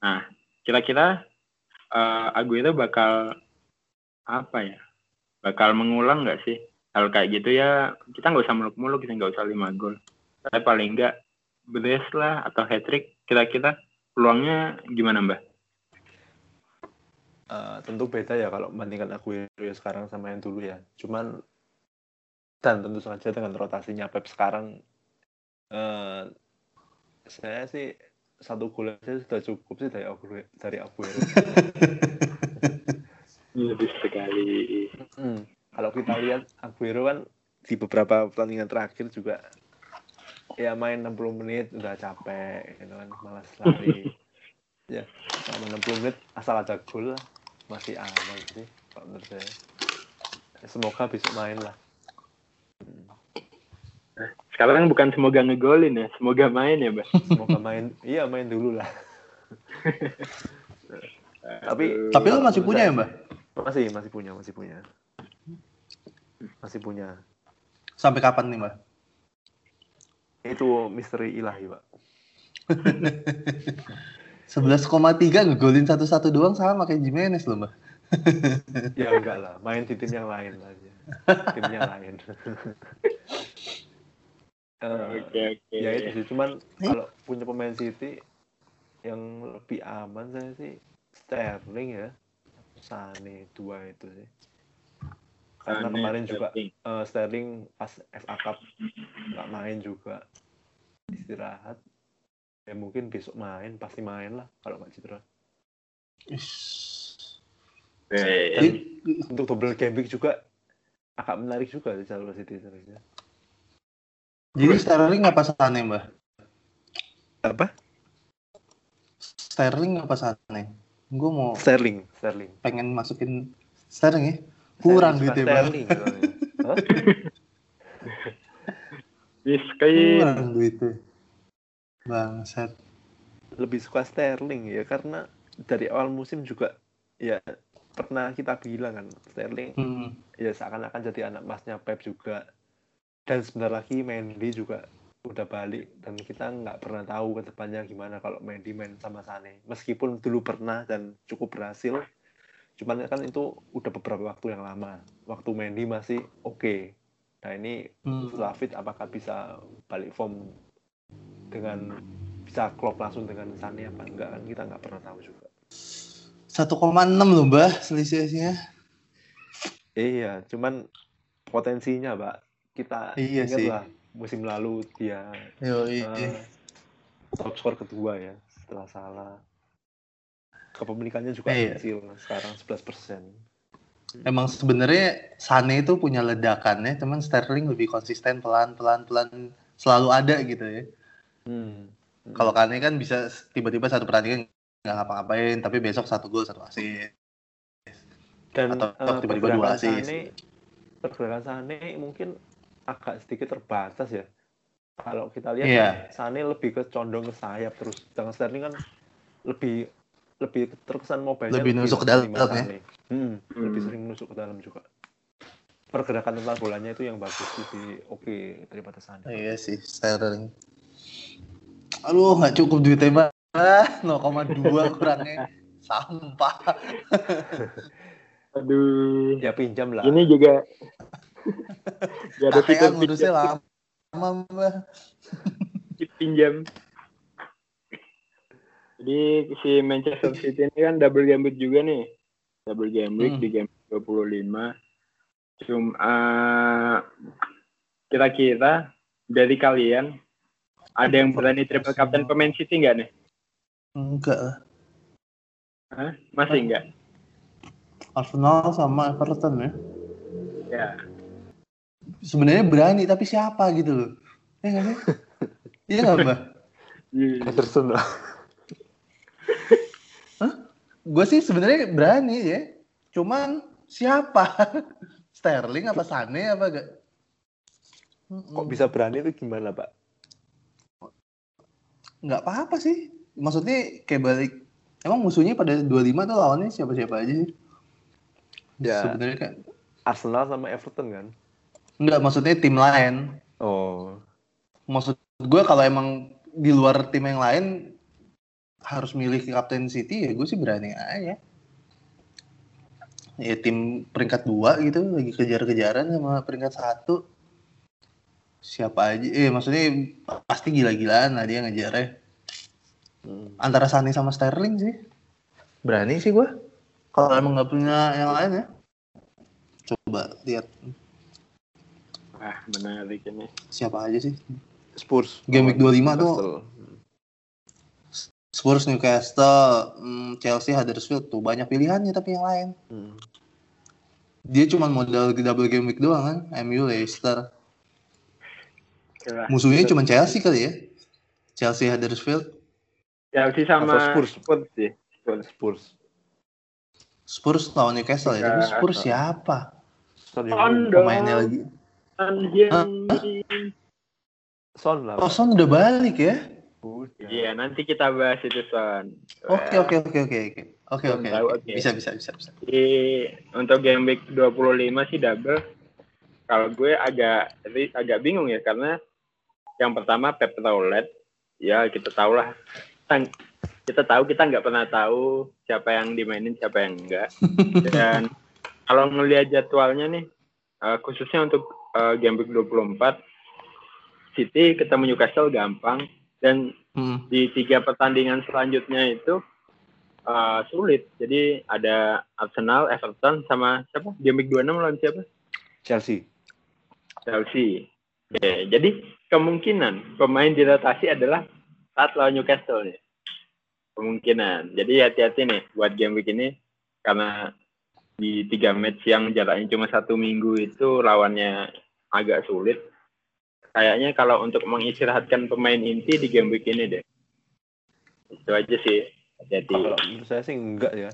Nah, kira-kira eh, Aguero bakal apa ya? Bakal mengulang nggak sih hal kayak gitu ya kita nggak usah muluk-muluk kita nggak usah lima gol tapi paling enggak beres lah atau hat trick kira-kira peluangnya gimana mbak? Uh, tentu beda ya kalau membandingkan aku ya sekarang sama yang dulu ya. Cuman dan tentu saja dengan rotasinya Pep sekarang uh, saya sih satu gol aja sudah cukup sih dari aku dari aku Lebih sekali. Hmm. Kalau kita lihat Aguero kan di beberapa pertandingan terakhir juga ya main 60 menit udah capek gitu kan malas lari ya selama 60 menit asal ada gol masih aman sih kalau menurut saya ya, semoga bisa main lah hmm. Sekarang bukan semoga ngegolin ya semoga main ya mbak. Semoga main. Iya main dulu lah. Tapi tapi lo masih punya ya mbak? Masih masih punya masih punya. Masih punya. Sampai kapan nih mbak? Itu misteri ilahi, Pak. 11,3 ngegolin satu-satu doang sama kayak Jimenez loh, Mbak. ya enggak lah, main di tim yang lain aja. Timnya lain. uh, okay, okay. Ya itu sih, cuman kalau punya pemain City yang lebih aman saya sih Sterling ya. Sane dua itu sih. Karena Sane, kemarin juga uh, Sterling pas FA Cup nggak main juga istirahat ya mungkin besok main pasti main lah kalau nggak cedera Dan untuk double game juga agak menarik juga di jalur City sebenarnya. Jadi Sterling apa Sane mbak? Apa? Sterling apa Sane? Gue mau Sterling, Sterling. Pengen masukin Sterling ya? Kurang duitnya Sterling. Miskin. Kurang duitnya. Bangsat. Lebih suka Sterling ya karena dari awal musim juga ya pernah kita bilang kan Sterling hmm. ya seakan-akan jadi anak masnya Pep juga dan sebentar lagi Mendy juga udah balik dan kita nggak pernah tahu ke depannya gimana kalau Mendy main sama Sane meskipun dulu pernah dan cukup berhasil cuman kan itu udah beberapa waktu yang lama waktu Mendy masih oke okay. Nah ini hmm. setelah fit apakah bisa balik form dengan bisa klop langsung dengan Sane apa enggak kan kita nggak pernah tahu juga. 1,6 loh mbak selisihnya. Iya, cuman potensinya mbak kita iya ingat sih. lah musim lalu dia Yo, iya. Uh, top skor kedua ya setelah salah. Kepemilikannya juga iya. kecil sekarang 11 persen. Emang sebenarnya Sane itu punya ledakannya, cuman Sterling lebih konsisten pelan pelan pelan selalu ada gitu ya. Hmm. hmm. Kalau Kane kan bisa tiba-tiba satu pertandingan nggak ngapa-ngapain, tapi besok satu gol satu asis. Dan atau uh, tiba-tiba dua asis. Pergerakan Sane mungkin agak sedikit terbatas ya. Kalau kita lihat yeah. Sane lebih ke condong ke sayap terus, dengan Sterling kan lebih lebih terkesan mobile lebih nusuk ke dalam ya? hmm, hmm. lebih sering nusuk ke dalam juga. Pergerakan tentang bolanya itu yang bagus lebih oke okay daripada sana iya sih Sterling. Aduh nggak cukup duitnya mbak. 0,2 kurangnya. Sampah. Aduh. Ya pinjam lah. Ini juga ya ada fitur ngurusnya lama mbak pinjam jadi si Manchester City ini kan double game week juga nih. Double game week hmm. di game 25. Cuma uh, kira-kira dari kalian ada yang berani triple captain pemain City nggak nih? Enggak lah. Hah? Masih enggak? Arsenal sama Everton ya. Ya. Sebenarnya berani tapi siapa gitu loh. Ya nggak sih? iya nggak mbak? Ederson lah gue sih sebenarnya berani ya. Cuman siapa? Sterling apa Sane apa gak? Kok bisa berani itu gimana, Pak? Nggak apa-apa sih. Maksudnya kayak balik. Emang musuhnya pada 25 tuh lawannya siapa-siapa aja sih? Ya. Sebenarnya kan Arsenal sama Everton kan? Enggak, maksudnya tim lain. Oh. Maksud gue kalau emang di luar tim yang lain harus milih Captain City ya gue sih berani aja ya tim peringkat dua gitu lagi kejar-kejaran sama peringkat satu siapa aja eh maksudnya pasti gila-gilaan lah dia ngejarnya Hmm. antara Sani sama Sterling sih berani sih gue kalau emang nggak punya yang lain ya coba lihat ah menarik ini siapa aja sih Spurs. Game week 25 tuh-. Spurs, Newcastle, hmm, Chelsea, Huddersfield tuh banyak pilihannya tapi yang lain Hmm. dia cuma modal double game week doang kan MU Leicester Coba. musuhnya cuma Chelsea kali ya Chelsea Huddersfield Chelsea sama Atau Spurs. Spurs sih Spurs Spurs. Spurs lawan Newcastle ya tapi Ya. Spurs siapa pemainnya lagi Anjing. Son lah. oh Son udah balik ya Udah. Iya, nanti kita bahas itu Son. oke oke oke oke oke oke Belum oke tahu, oke. oke. bisa bisa bisa bisa Jadi untuk game week 25 sih double. Kalau gue agak agak bingung ya karena yang pertama Pep Roulette ya kita tahu lah kita, kita tahu kita nggak pernah tahu siapa yang dimainin siapa yang enggak dan kalau ngelihat jadwalnya nih eh, khususnya untuk eh, game week 24 City ketemu Newcastle gampang dan Hmm. di tiga pertandingan selanjutnya itu uh, sulit. Jadi ada Arsenal, Everton, sama siapa? Game week 26 lawan siapa? Chelsea. Chelsea. Oke, jadi kemungkinan pemain dirotasi adalah saat lawan Newcastle nih. Kemungkinan. Jadi hati-hati nih buat game week ini karena di tiga match yang jaraknya cuma satu minggu itu lawannya agak sulit. Kayaknya kalau untuk mengistirahatkan pemain inti di game week ini deh. Itu aja sih. Hati-hati. Kalau menurut saya sih enggak ya.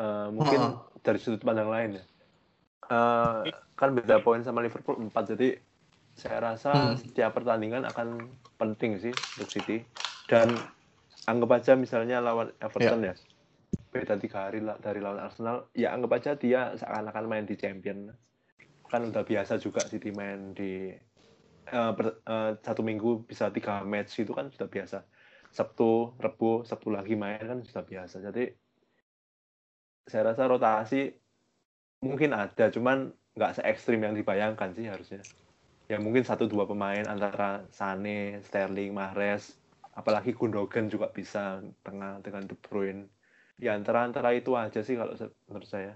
Eh, mungkin Heeh. dari sudut pandang lain ya. Eh, kan beda poin sama Liverpool 4 jadi saya rasa Hmm. setiap pertandingan akan penting sih untuk City dan anggap aja misalnya lawan Everton ya beda tiga hari dari lawan Arsenal ya anggap aja dia seakan-akan main di Champion kan udah biasa juga City main di eh, per- eh, satu minggu bisa tiga match itu kan sudah biasa Sabtu, Rebu, Sabtu lagi main kan sudah biasa. Jadi saya rasa rotasi mungkin ada, cuman nggak se ekstrim yang dibayangkan sih harusnya. Ya mungkin satu dua pemain antara Sane, Sterling, Mahrez, apalagi Gundogan juga bisa tengah dengan De Bruyne. Ya antara antara itu aja sih kalau menurut saya.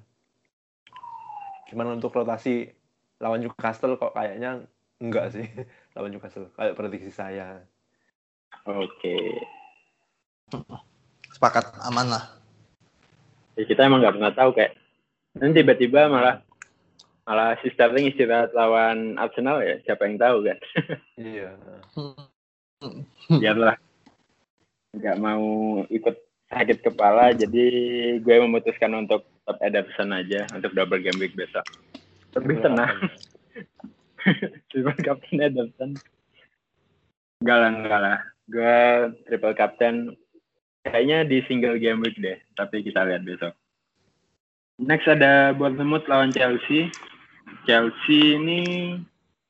Cuman untuk rotasi lawan Newcastle kok kayaknya enggak sih lawan Newcastle kayak prediksi saya. Oke. sepakat aman lah Ya, kita emang nggak pernah tahu kayak nanti tiba-tiba malah malah si Sterling istirahat lawan Arsenal ya siapa yang tahu kan Iya. biarlah nggak mau ikut sakit kepala jadi gue memutuskan untuk tetap Ederson aja untuk double game week besok. Lebih tenang. Triple captain Ederson. Enggak lah enggak lah. Gue triple captain. Kayaknya di single game week deh tapi kita lihat besok. Next ada Bournemouth lawan Chelsea. Chelsea ini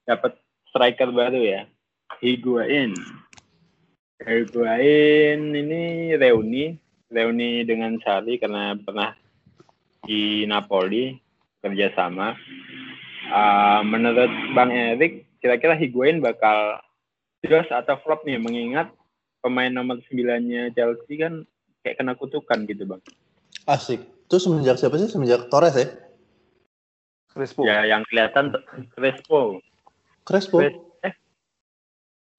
dapat striker baru ya. Higuain. Higuain ini reuni reuni dengan Sari karena pernah di Napoli kerjasama uh, menurut Bang Erik kira-kira Higuain bakal jelas atau flop nih mengingat pemain nomor 9-nya Chelsea kan kayak kena kutukan gitu bang. asik itu semenjak siapa sih semenjak Torres ya Crespo. Ya yang kelihatan Crespo. Crespo Cres- eh,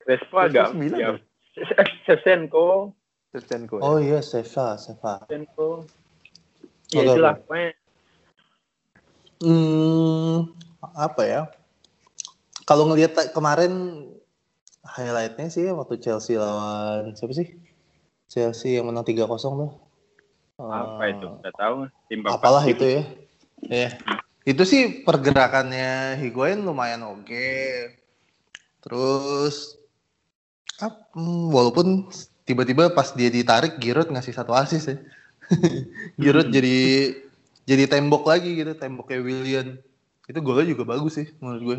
Crespo agak sembilan ya, ya? Shevchenko, Shevchenko. oh iya Seva Seva Shevchenko. Ya Oke, itulah pokoknya Hmm, apa ya? Kalau ngelihat kemarin highlightnya sih waktu Chelsea lawan siapa sih? Chelsea yang menang 3-0 tuh. apa Eh, itu? Gak tahu. Tim Bapak Apalah itu ya. Iya. Itu sih pergerakannya Higuain lumayan oke. Terus ap- walaupun tiba-tiba pas dia ditarik Giroud ngasih satu asis ya. Giroud Hmm. jadi jadi tembok lagi gitu, temboknya William. Itu golnya juga bagus sih menurut gue.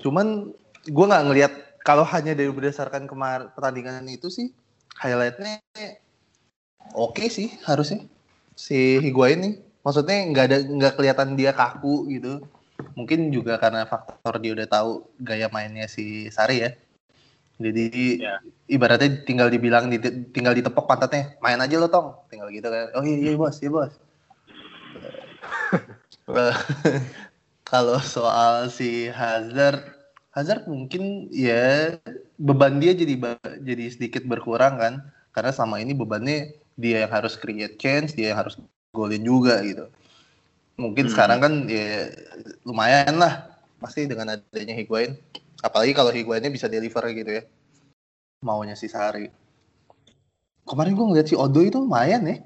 Cuman gue nggak ngelihat kalau hanya dari berdasarkan kemar pertandingan itu sih highlightnya oke sih harusnya si Higuain nih Maksudnya nggak ada nggak kelihatan dia kaku gitu. Mungkin juga karena faktor dia udah tahu gaya mainnya si Sari ya. Jadi Ya. ibaratnya tinggal dibilang di, tinggal ditepok pantatnya, main aja lo tong, tinggal gitu kan. Oh iya iya bos, iya bos. Eh, Kalau soal si Hazard, Hazard mungkin ya beban dia jadi jadi sedikit berkurang kan, karena selama ini bebannya dia yang harus create chance, dia yang harus golin juga gitu. Mungkin Hmm. sekarang kan ya lumayan lah, pasti dengan adanya Higuain. Apalagi kalau Higuainnya bisa deliver gitu ya, maunya si Sari. Kemarin gue ngeliat si Odo itu lumayan ya,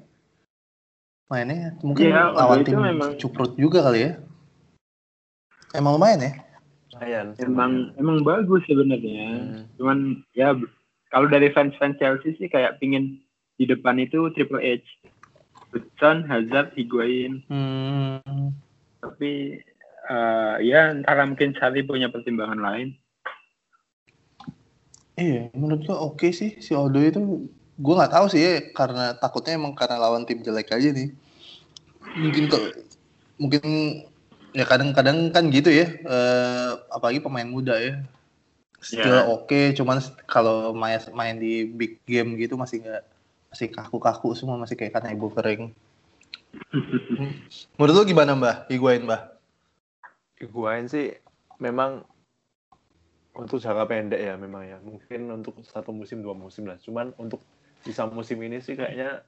mainnya mungkin Iya, Odo lawan itu tim memang- Cuprut juga kali ya. Emang lumayan ya? Lumayan. Emang emang bagus sebenarnya. Hmm. Cuman ya kalau dari fans-fans Chelsea sih kayak pingin di depan itu Triple H. Hudson, Hazard, Higuain. Hmm. Tapi eh, ya antara mungkin Sari punya pertimbangan lain. Iya, menurut gua oke sih si Odo itu. Gue nggak tahu sih ya, karena takutnya emang karena lawan tim jelek aja nih. Mungkin kok, mungkin ya kadang-kadang kan gitu ya. eh, apalagi pemain muda ya. Skill Ya. oke, cuman kalau main main di big game gitu masih nggak masih kaku-kaku semua masih kayak kan ibu kering. Menurut lu gimana Mbah? Higuain Mbah? Higuain sih memang untuk jangka pendek ya memang ya. Mungkin untuk satu musim dua musim lah. Cuman untuk sisa musim ini sih kayaknya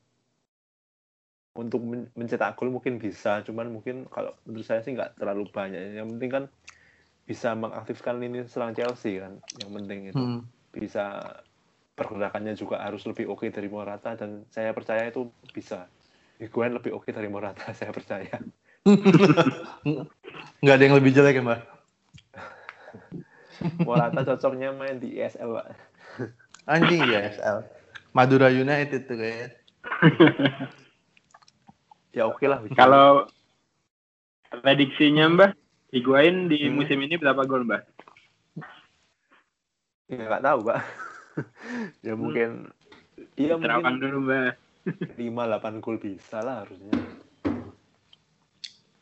untuk men- mencetak gol mungkin bisa. Cuman mungkin kalau menurut saya sih nggak terlalu banyak. Yang penting kan bisa mengaktifkan lini serang Chelsea kan yang penting itu. Hmm. bisa pergerakannya juga harus lebih oke dari Morata dan saya percaya itu bisa. Higuain lebih oke dari Morata saya percaya. Nggak ada yang lebih jelek ya Mbah? Morata cocoknya main di ESL pak Anjing ya SL. Madura United tuh kayaknya. ya oke lah. Kalau prediksinya Mbah, Higuain di Hmm. musim ini berapa gol Mbah? Ya, nggak tahu, Pak. ya mungkin iya mungkin dulu Mbah. 5 8 gol bisa lah harusnya.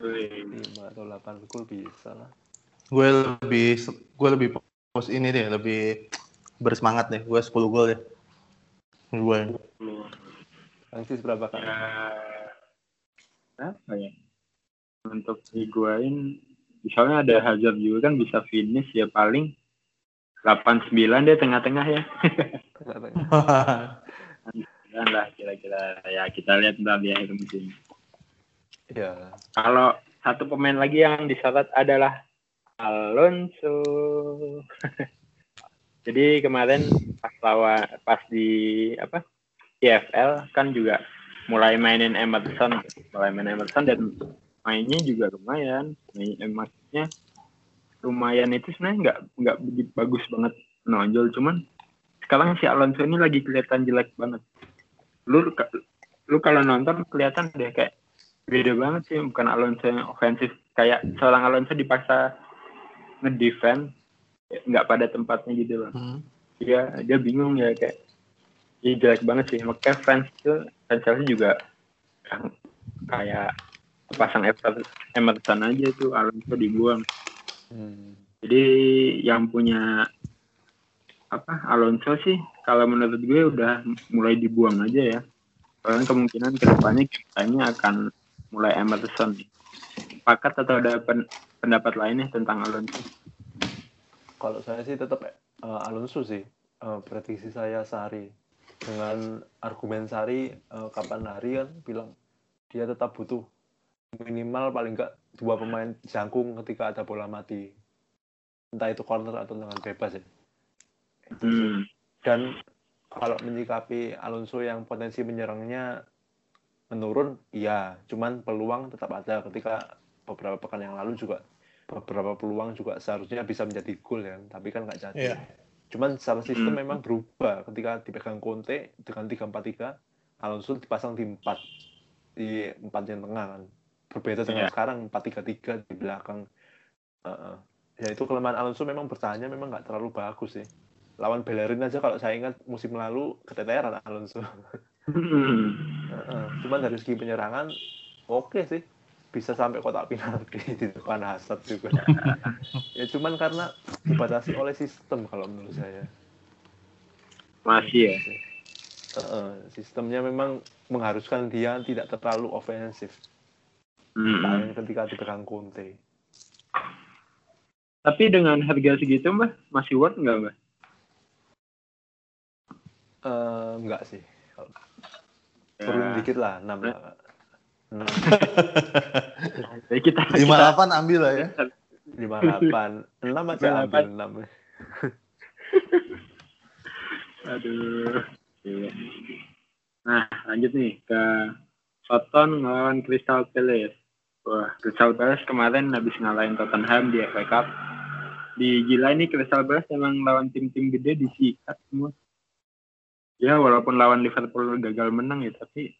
5 atau 8 gol bisa lah. Gue lebih gue lebih pos ini deh, lebih bersemangat deh. Gue 10 gol deh. Gue. Francis berapa kan? Ya, apa ya? Untuk Higuain, misalnya ada Hazard juga kan bisa finish ya paling 89 deh tengah-tengah ya. Dan lah kira-kira ya kita lihat ntar di akhir musim. ya. Kalau satu pemain lagi yang disorot adalah Alonso. Jadi kemarin pas lawan pas di apa IFL kan juga mulai mainin Emerson, mulai main Emerson dan mainnya juga lumayan. Main, eh, maksudnya lumayan itu sebenarnya nggak nggak begitu bagus banget menonjol, cuman sekarang si Alonso ini lagi kelihatan jelek banget. Lu lu kalau nonton kelihatan deh kayak beda banget sih bukan Alonso yang ofensif kayak seorang Alonso dipaksa ngedefend nggak pada tempatnya gitu loh Hmm. dia dia bingung ya kayak dia jelek banget sih makanya fans itu fans Chelsea juga yang kayak pasang Emerson, aja tuh Alonso dibuang Hmm. jadi yang punya apa Alonso sih kalau menurut gue udah mulai dibuang aja ya karena kemungkinan ke depannya kayaknya akan mulai Emerson. Pakat atau ada pen- pendapat lainnya tentang Alonso? Kalau saya sih tetap eh, Alonso sih. Eh, prediksi saya Sari. Dengan argumen Sari eh, kapan hari kan bilang dia tetap butuh minimal paling enggak dua pemain jangkung ketika ada bola mati. Entah itu corner atau dengan bebas ya. Itu sih. Hmm. Dan kalau menyikapi Alonso yang potensi menyerangnya menurun, iya. Cuman peluang tetap ada ketika beberapa pekan yang lalu juga beberapa peluang juga seharusnya bisa menjadi gol ya, tapi kan nggak jadi. Iya. Cuman secara sistem Hmm. memang berubah ketika dipegang Conte dengan 3-4-3, Alonso dipasang di 4 di 4 yang tengah kan. Berbeda dengan Iya. sekarang 4-3-3 di belakang. Heeh. ya itu kelemahan Alonso memang bertahannya memang nggak terlalu bagus sih. Lawan Bellerin aja kalau saya ingat musim lalu keteteran Alonso. Hmm. Heeh. Cuman dari segi penyerangan oke sih. Bisa sampai kotak penalti di depan Hazard juga. ya cuman karena dibatasi oleh sistem kalau menurut saya. Masih ya. Uh, sistemnya memang mengharuskan dia tidak terlalu ofensif. Mm-mm. ketika dipegang Conte. Tapi dengan harga segitu mbak masih worth nggak mbak? Eh, enggak sih. Ya. Turun dikit lah, 6 lah. 6, Jadi kita lima delapan ambil lah ya 58. 6 aja ambil 6. Aduh. Iya. Nah, lanjut nih ke Soton ngelawan Crystal Palace. Wah, Crystal Palace kemarin habis ngalahin Tottenham di FA Cup. Di gila ini Crystal Palace emang lawan tim-tim gede disikat semua. Ya, walaupun lawan Liverpool gagal menang ya, tapi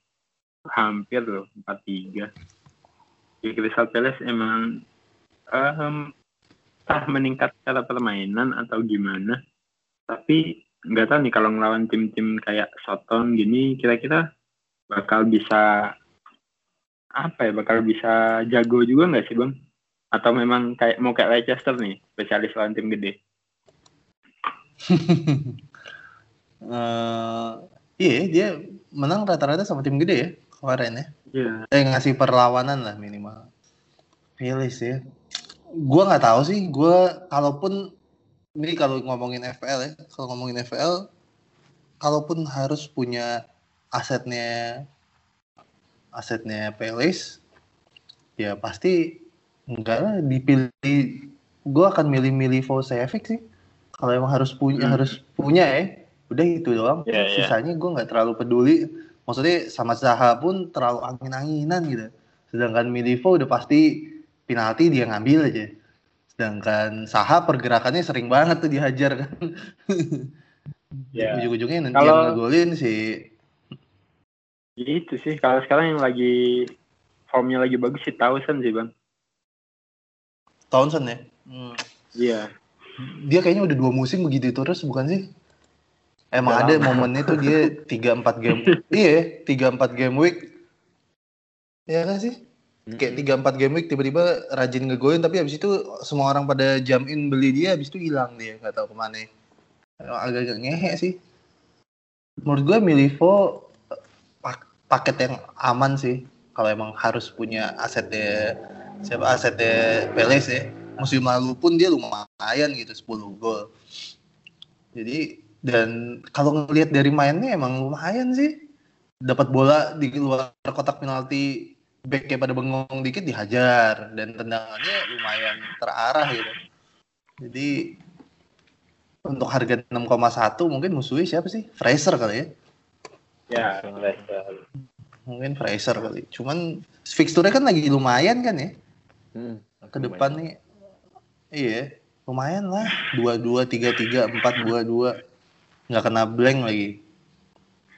hampir loh 4-3. Di Crystal Palace emang em, entah meningkat cara permainan atau gimana. Tapi nggak tahu nih kalau ngelawan tim-tim kayak Soton gini kira-kira bakal bisa apa ya bakal bisa jago juga nggak sih bang atau memang kayak mau kayak Leicester nih spesialis lawan tim gede Eh, iya dia menang rata-rata sama tim gede ya kemarin ya. Iya. Eh ngasih perlawanan lah minimal. Palace ya gua nggak tahu sih. Gua kalaupun ini kalau ngomongin FPL ya kalau ngomongin FPL kalaupun harus punya asetnya asetnya Palace ya pasti enggak lah dipilih. Gua akan milih-milih Vucevic sih. Kalau emang harus punya Hmm. harus punya ya udah itu doang. Iya, iya. sisanya gua nggak terlalu peduli maksudnya sama Zaha pun terlalu angin-anginan gitu. Sedangkan Milivo udah pasti penalti dia ngambil aja. Sedangkan Saha pergerakannya sering banget tuh dihajar kan. Ya. Ujung-ujungnya nanti Kalau- yang ngegolin sih itu sih. Kalau sekarang yang lagi formnya lagi bagus sih Townsend sih bang. Townsend ya? Hmm. iya. Dia kayaknya udah dua musim begitu terus bukan sih emang ada momennya tuh dia tiga empat game iya tiga empat game week. Ya kan sih? Kayak tiga empat game week tiba-tiba rajin ngegolin tapi habis itu semua orang pada jam in beli dia habis itu hilang dia. Nggak tahu ke mana. Emang agak-agak ngehe sih. Menurut gue Milivo pak- paket yang aman sih. Kalau emang harus punya asetnya siapa asetnya Peles ya. Musim lalu pun dia lumayan gitu 10 gol. Jadi dan kalau ngelihat dari mainnya emang lumayan sih. Dapat bola di luar kotak penalti backnya pada bengong dikit dihajar. Dan tendangannya lumayan terarah gitu. Jadi untuk harga 6,1 mungkin musuhnya siapa sih? Fraser kali ya? Ya mungkin Fraser kali. Cuman fixture kan lagi lumayan kan ya? Hmm, ke depan nih iya lumayan lah. dua dua tiga tiga empat dua dua nggak kena blank lagi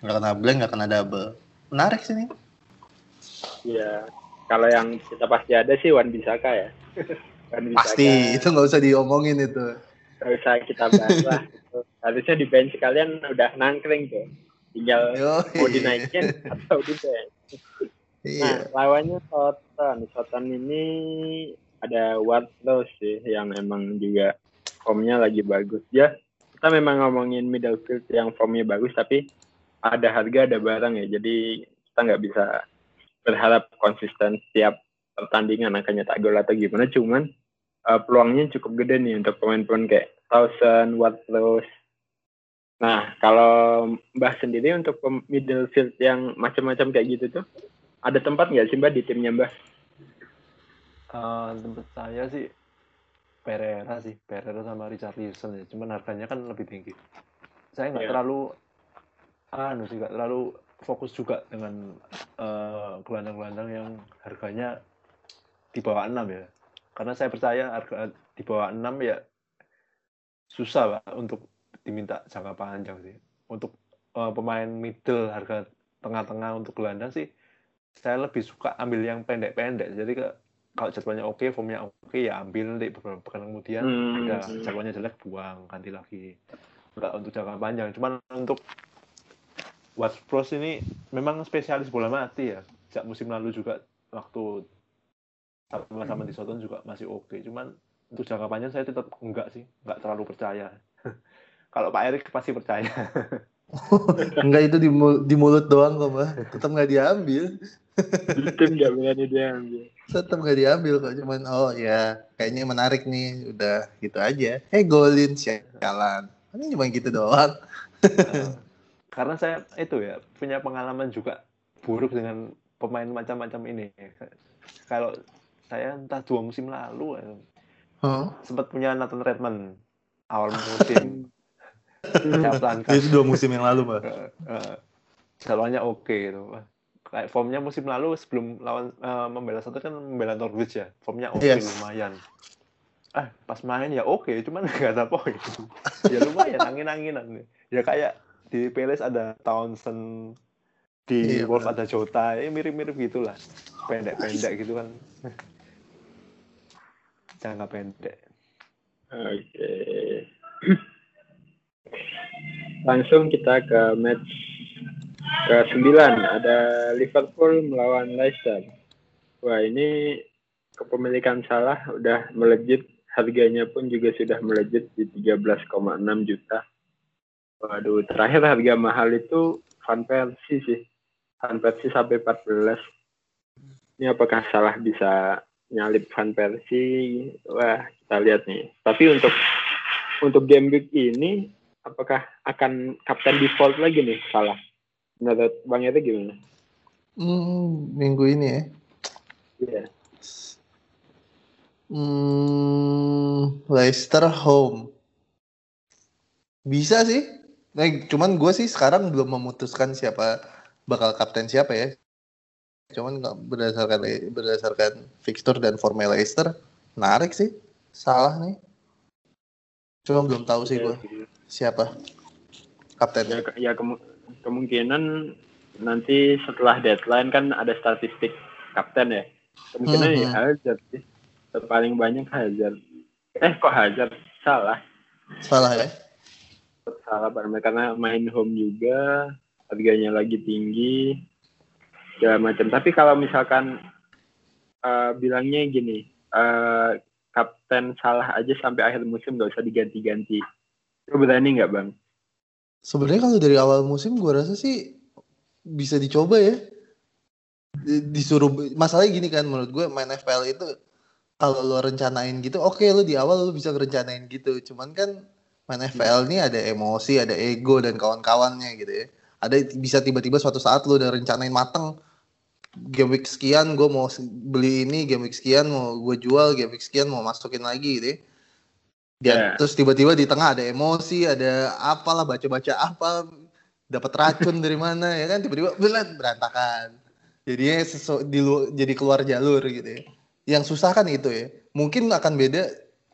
nggak kena blank nggak kena double menarik sih nih Iya. Kalau yang kita pasti ada sih Wan Bisaka ya. Wan Bisaka. pasti itu nggak usah diomongin itu Nggak usah kita bahas lah. Harusnya di bench kalian udah nangkring tuh. Tinggal Yo, mau dinaikin atau di bench. Nah, iya lawannya Soton. Soton ini ada Wardlow sih yang emang juga formnya lagi bagus. Ya, kita memang ngomongin middle field yang formnya bagus, tapi ada harga, ada barang ya. Jadi kita nggak bisa berharap konsisten setiap pertandingan akan nyetak gol atau gimana. Cuman eh, peluangnya cukup gede nih untuk pemain-pemain kayak Thousand, Wardlow. Nah, kalau Mbah sendiri untuk middle field yang macam-macam kayak gitu tuh, ada tempat nggak sih Mbah di timnya Mbah? Eh, tempat saya sih Pereira sih, Pereira sama Richarlison ya. Cuman harganya kan lebih tinggi. Saya nggak Iya. terlalu anu sih nggak terlalu fokus juga dengan eh, gelandang-gelandang yang harganya di bawah 6 ya. Karena saya percaya harga di bawah 6 ya susah Pak untuk diminta jangka panjang sih. Untuk eh, pemain middle harga tengah-tengah untuk gelandang sih saya lebih suka ambil yang pendek-pendek. Jadi ke kalau jadwalnya oke, formnya oke ya ambil nanti beberapa pekan kemudian Hmm. udah jadwalnya jelek buang ganti lagi. Enggak untuk jangka panjang, cuman untuk Watch Pros ini memang spesialis bola mati ya. Sejak musim lalu juga waktu sama-sama di Soton juga masih oke. Cuman untuk jangka panjang saya tetap enggak sih, enggak terlalu percaya. Kalau Pak Erik pasti percaya. enggak itu di, mul di mulut doang kok, Mbak. Tetap nggak diambil. Tim nggak berani diambil. Tetap nggak diambil kok, cuman oh ya kayaknya menarik nih, udah gitu aja. Eh golin jalan. Ini cuma gitu doang. Karena saya itu ya punya pengalaman juga buruk dengan pemain macam-macam ini. Kalau saya entah dua musim lalu huh? sempat punya Nathan Redmond awal musim. Itu dua musim yang lalu, Pak. Jalannya oke okay, gitu. Kayak formnya musim lalu sebelum lawan uh, membela satu kan membela Norwich ya. Formnya oke okay, yes. lumayan. Ah, pas main ya oke, okay, cuman nggak ada poin. ya lumayan angin-anginan. Ya kayak di Palace ada Townsend, di iya, Wolves ada Jota, ya mirip-mirip gitulah. Pendek-pendek gitu kan. Jangka pendek. Oke. Okay. Langsung kita ke match sembilan ada Liverpool melawan Leicester. Wah ini kepemilikan salah udah melejit, harganya pun juga sudah melejit di 13,6 juta. Waduh, terakhir harga mahal itu Van Persie sih. Van Persie sampai 14. Ini apakah salah bisa nyalip Van Persie? Wah, kita lihat nih. Tapi untuk untuk game week ini apakah akan kapten default lagi nih salah? Menurut Bang itu gimana? Hmm, minggu ini ya. Iya. Yeah. Hmm, Leicester home. Bisa sih. Nah, cuman gue sih sekarang belum memutuskan siapa bakal kapten siapa ya. Cuman nggak berdasarkan berdasarkan fixture dan formula Leicester, menarik sih. Salah nih. Cuma belum tahu sih gue. Iya siapa kaptennya? Ya, ya kemu kemungkinan nanti setelah deadline kan ada statistik kapten ya. Kemungkinan hmm, ya hmm. Hazard sih. Paling banyak Hazard. Eh kok Hazard? Salah. Salah ya? Salah karena main home juga, harganya lagi tinggi, segala macam. Tapi kalau misalkan uh, bilangnya gini, uh, kapten salah aja sampai akhir musim nggak usah diganti-ganti Lo berani nggak bang? Sebenarnya kalau dari awal musim gue rasa sih bisa dicoba ya. Disuruh masalahnya gini kan menurut gue main FPL itu kalau lo rencanain gitu oke okay, lo di awal lo bisa rencanain gitu. Cuman kan main FPL ini ada emosi ada ego dan kawan-kawannya gitu ya. Ada bisa tiba-tiba suatu saat lo udah rencanain mateng game week sekian gue mau beli ini game week sekian mau gue jual game week sekian mau masukin lagi gitu ya dia yeah. terus tiba-tiba di tengah ada emosi, ada apalah baca-baca apa, dapat racun dari mana ya kan tiba-tiba belan berantakan. Jadinya sesu, di jadi keluar jalur gitu ya. Yang susah kan itu ya. Mungkin akan beda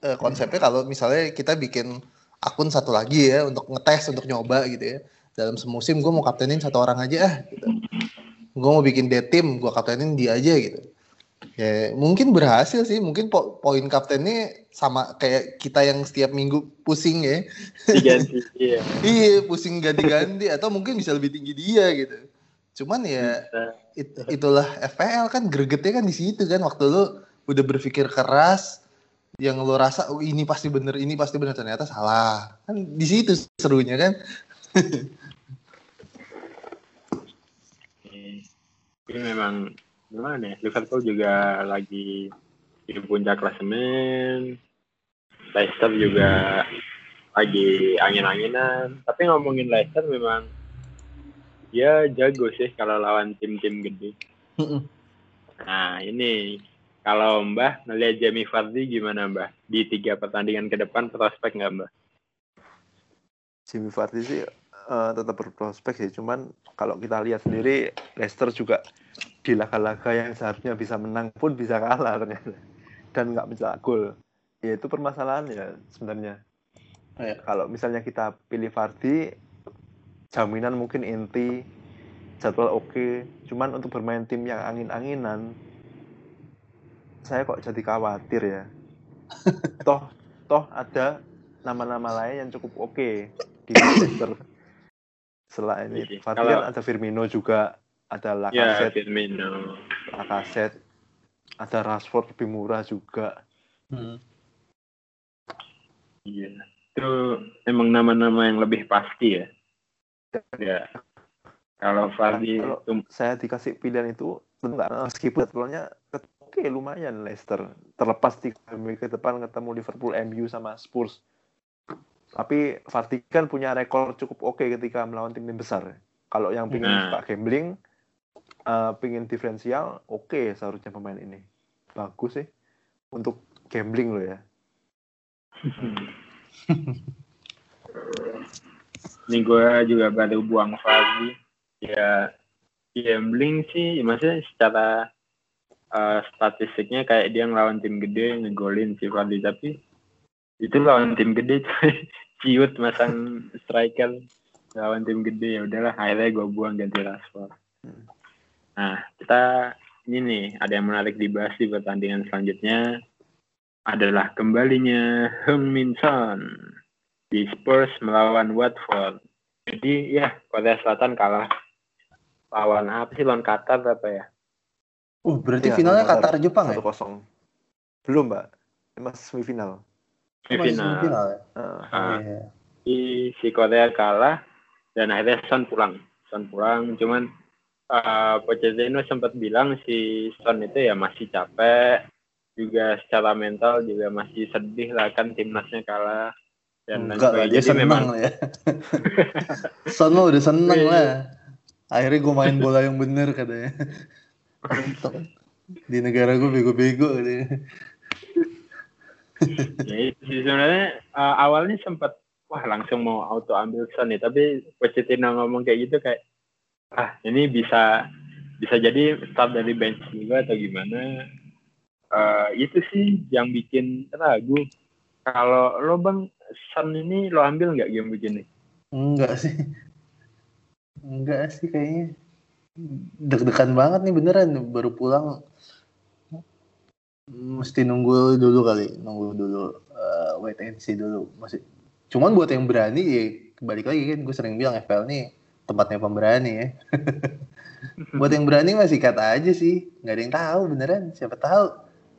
uh, konsepnya kalau misalnya kita bikin akun satu lagi ya untuk ngetes untuk nyoba gitu ya. Dalam semusim gue mau kaptenin satu orang aja ah gitu. Gue mau bikin dead team, gue kaptenin dia aja gitu Ya, mungkin berhasil sih. Mungkin po poin kaptennya sama kayak kita yang setiap minggu pusing ya. Diganti, iya. iya, pusing ganti-ganti atau mungkin bisa lebih tinggi dia gitu. Cuman ya it, itulah FPL kan gregetnya kan di situ kan waktu lu udah berpikir keras yang lo rasa oh, ini pasti bener ini pasti bener ternyata salah kan di situ serunya kan ini memang gimana ya? Liverpool juga lagi di puncak klasemen. Leicester juga lagi angin-anginan. Tapi ngomongin Leicester memang dia jago sih kalau lawan tim-tim gede. Nah ini kalau Mbah ngelihat Jamie Vardy gimana Mbah? Di tiga pertandingan ke depan prospek nggak Mbah? Jamie Vardy sih uh, tetap berprospek sih. Cuman kalau kita lihat sendiri Leicester juga di laga-laga yang seharusnya bisa menang pun bisa kalah ternyata. Dan nggak mencetak gol. Ya itu permasalahan ya sebenarnya ya. kalau misalnya kita pilih Fardi jaminan mungkin inti jadwal oke. Okay. cuman untuk bermain tim yang angin-anginan saya kok jadi khawatir ya. Toh toh ada nama-nama lain yang cukup oke okay di Manchester. Selain itu Fardi kan ada Firmino juga ada Lacazette. Ya, Firmino. Lacazette. ada Rashford lebih murah juga. Hmm. Iya. Itu emang nama-nama yang lebih pasti ya. Ya. Kalau Fardi Kalau itu saya dikasih pilihan itu tentu nggak meskipun jadwalnya oke lumayan Leicester terlepas di ke depan ketemu Liverpool, MU sama Spurs. Tapi Vardy kan punya rekor cukup oke ketika melawan tim-tim besar. Kalau yang pingin Nah. suka gambling, eh pingin diferensial, oke seharusnya pemain ini. Bagus sih untuk gambling loh ya. ini gue juga baru buang Fardi. Ya gambling sih, maksudnya secara eh, statistiknya kayak dia ngelawan tim gede ngegolin si Fardi tapi itu lawan tim gede ciut masang striker lawan tim gede ya udahlah akhirnya gue buang ganti Rashford. Nah kita ini nih ada yang menarik dibahas di pertandingan selanjutnya adalah kembalinya Heung Min Son di Spurs melawan Watford. Jadi ya Korea Selatan kalah lawan apa sih lawan Qatar apa ya? Uh, berarti Iya, finalnya Qatar. Qatar Jepang ya? Satu kosong. Belum mbak, masih semifinal. Masih Semifinal. semifinal ya? Eh, Ah, Iya. si, si Korea kalah dan akhirnya Son pulang. Son pulang cuman uh, Pochettino sempat bilang si Son itu ya masih capek juga secara mental juga masih sedih lah kan timnasnya kalah dan Enggak lah, dia seneng memang lah ya. Son mah udah seneng Iya. lah. Akhirnya gue main bola yang bener katanya. Di negara gue bego-bego katanya. ya itu sebenarnya uh, awalnya sempat wah langsung mau auto ambil Son nih tapi Pochettino ngomong kayak gitu kayak ah ini bisa bisa jadi start dari bench juga atau gimana Eh, itu sih yang bikin ragu kalau lo bang Son ini lo ambil nggak game begini Enggak sih. Enggak sih kayaknya. Deg-degan banget nih beneran baru pulang. Mesti nunggu dulu kali, nunggu dulu eh, wait and see dulu. Masih cuman buat yang berani ya balik lagi kan gue sering bilang FPL nih tempatnya pemberani ya. buat yang berani masih kata aja sih, nggak ada yang tahu beneran. Siapa tahu?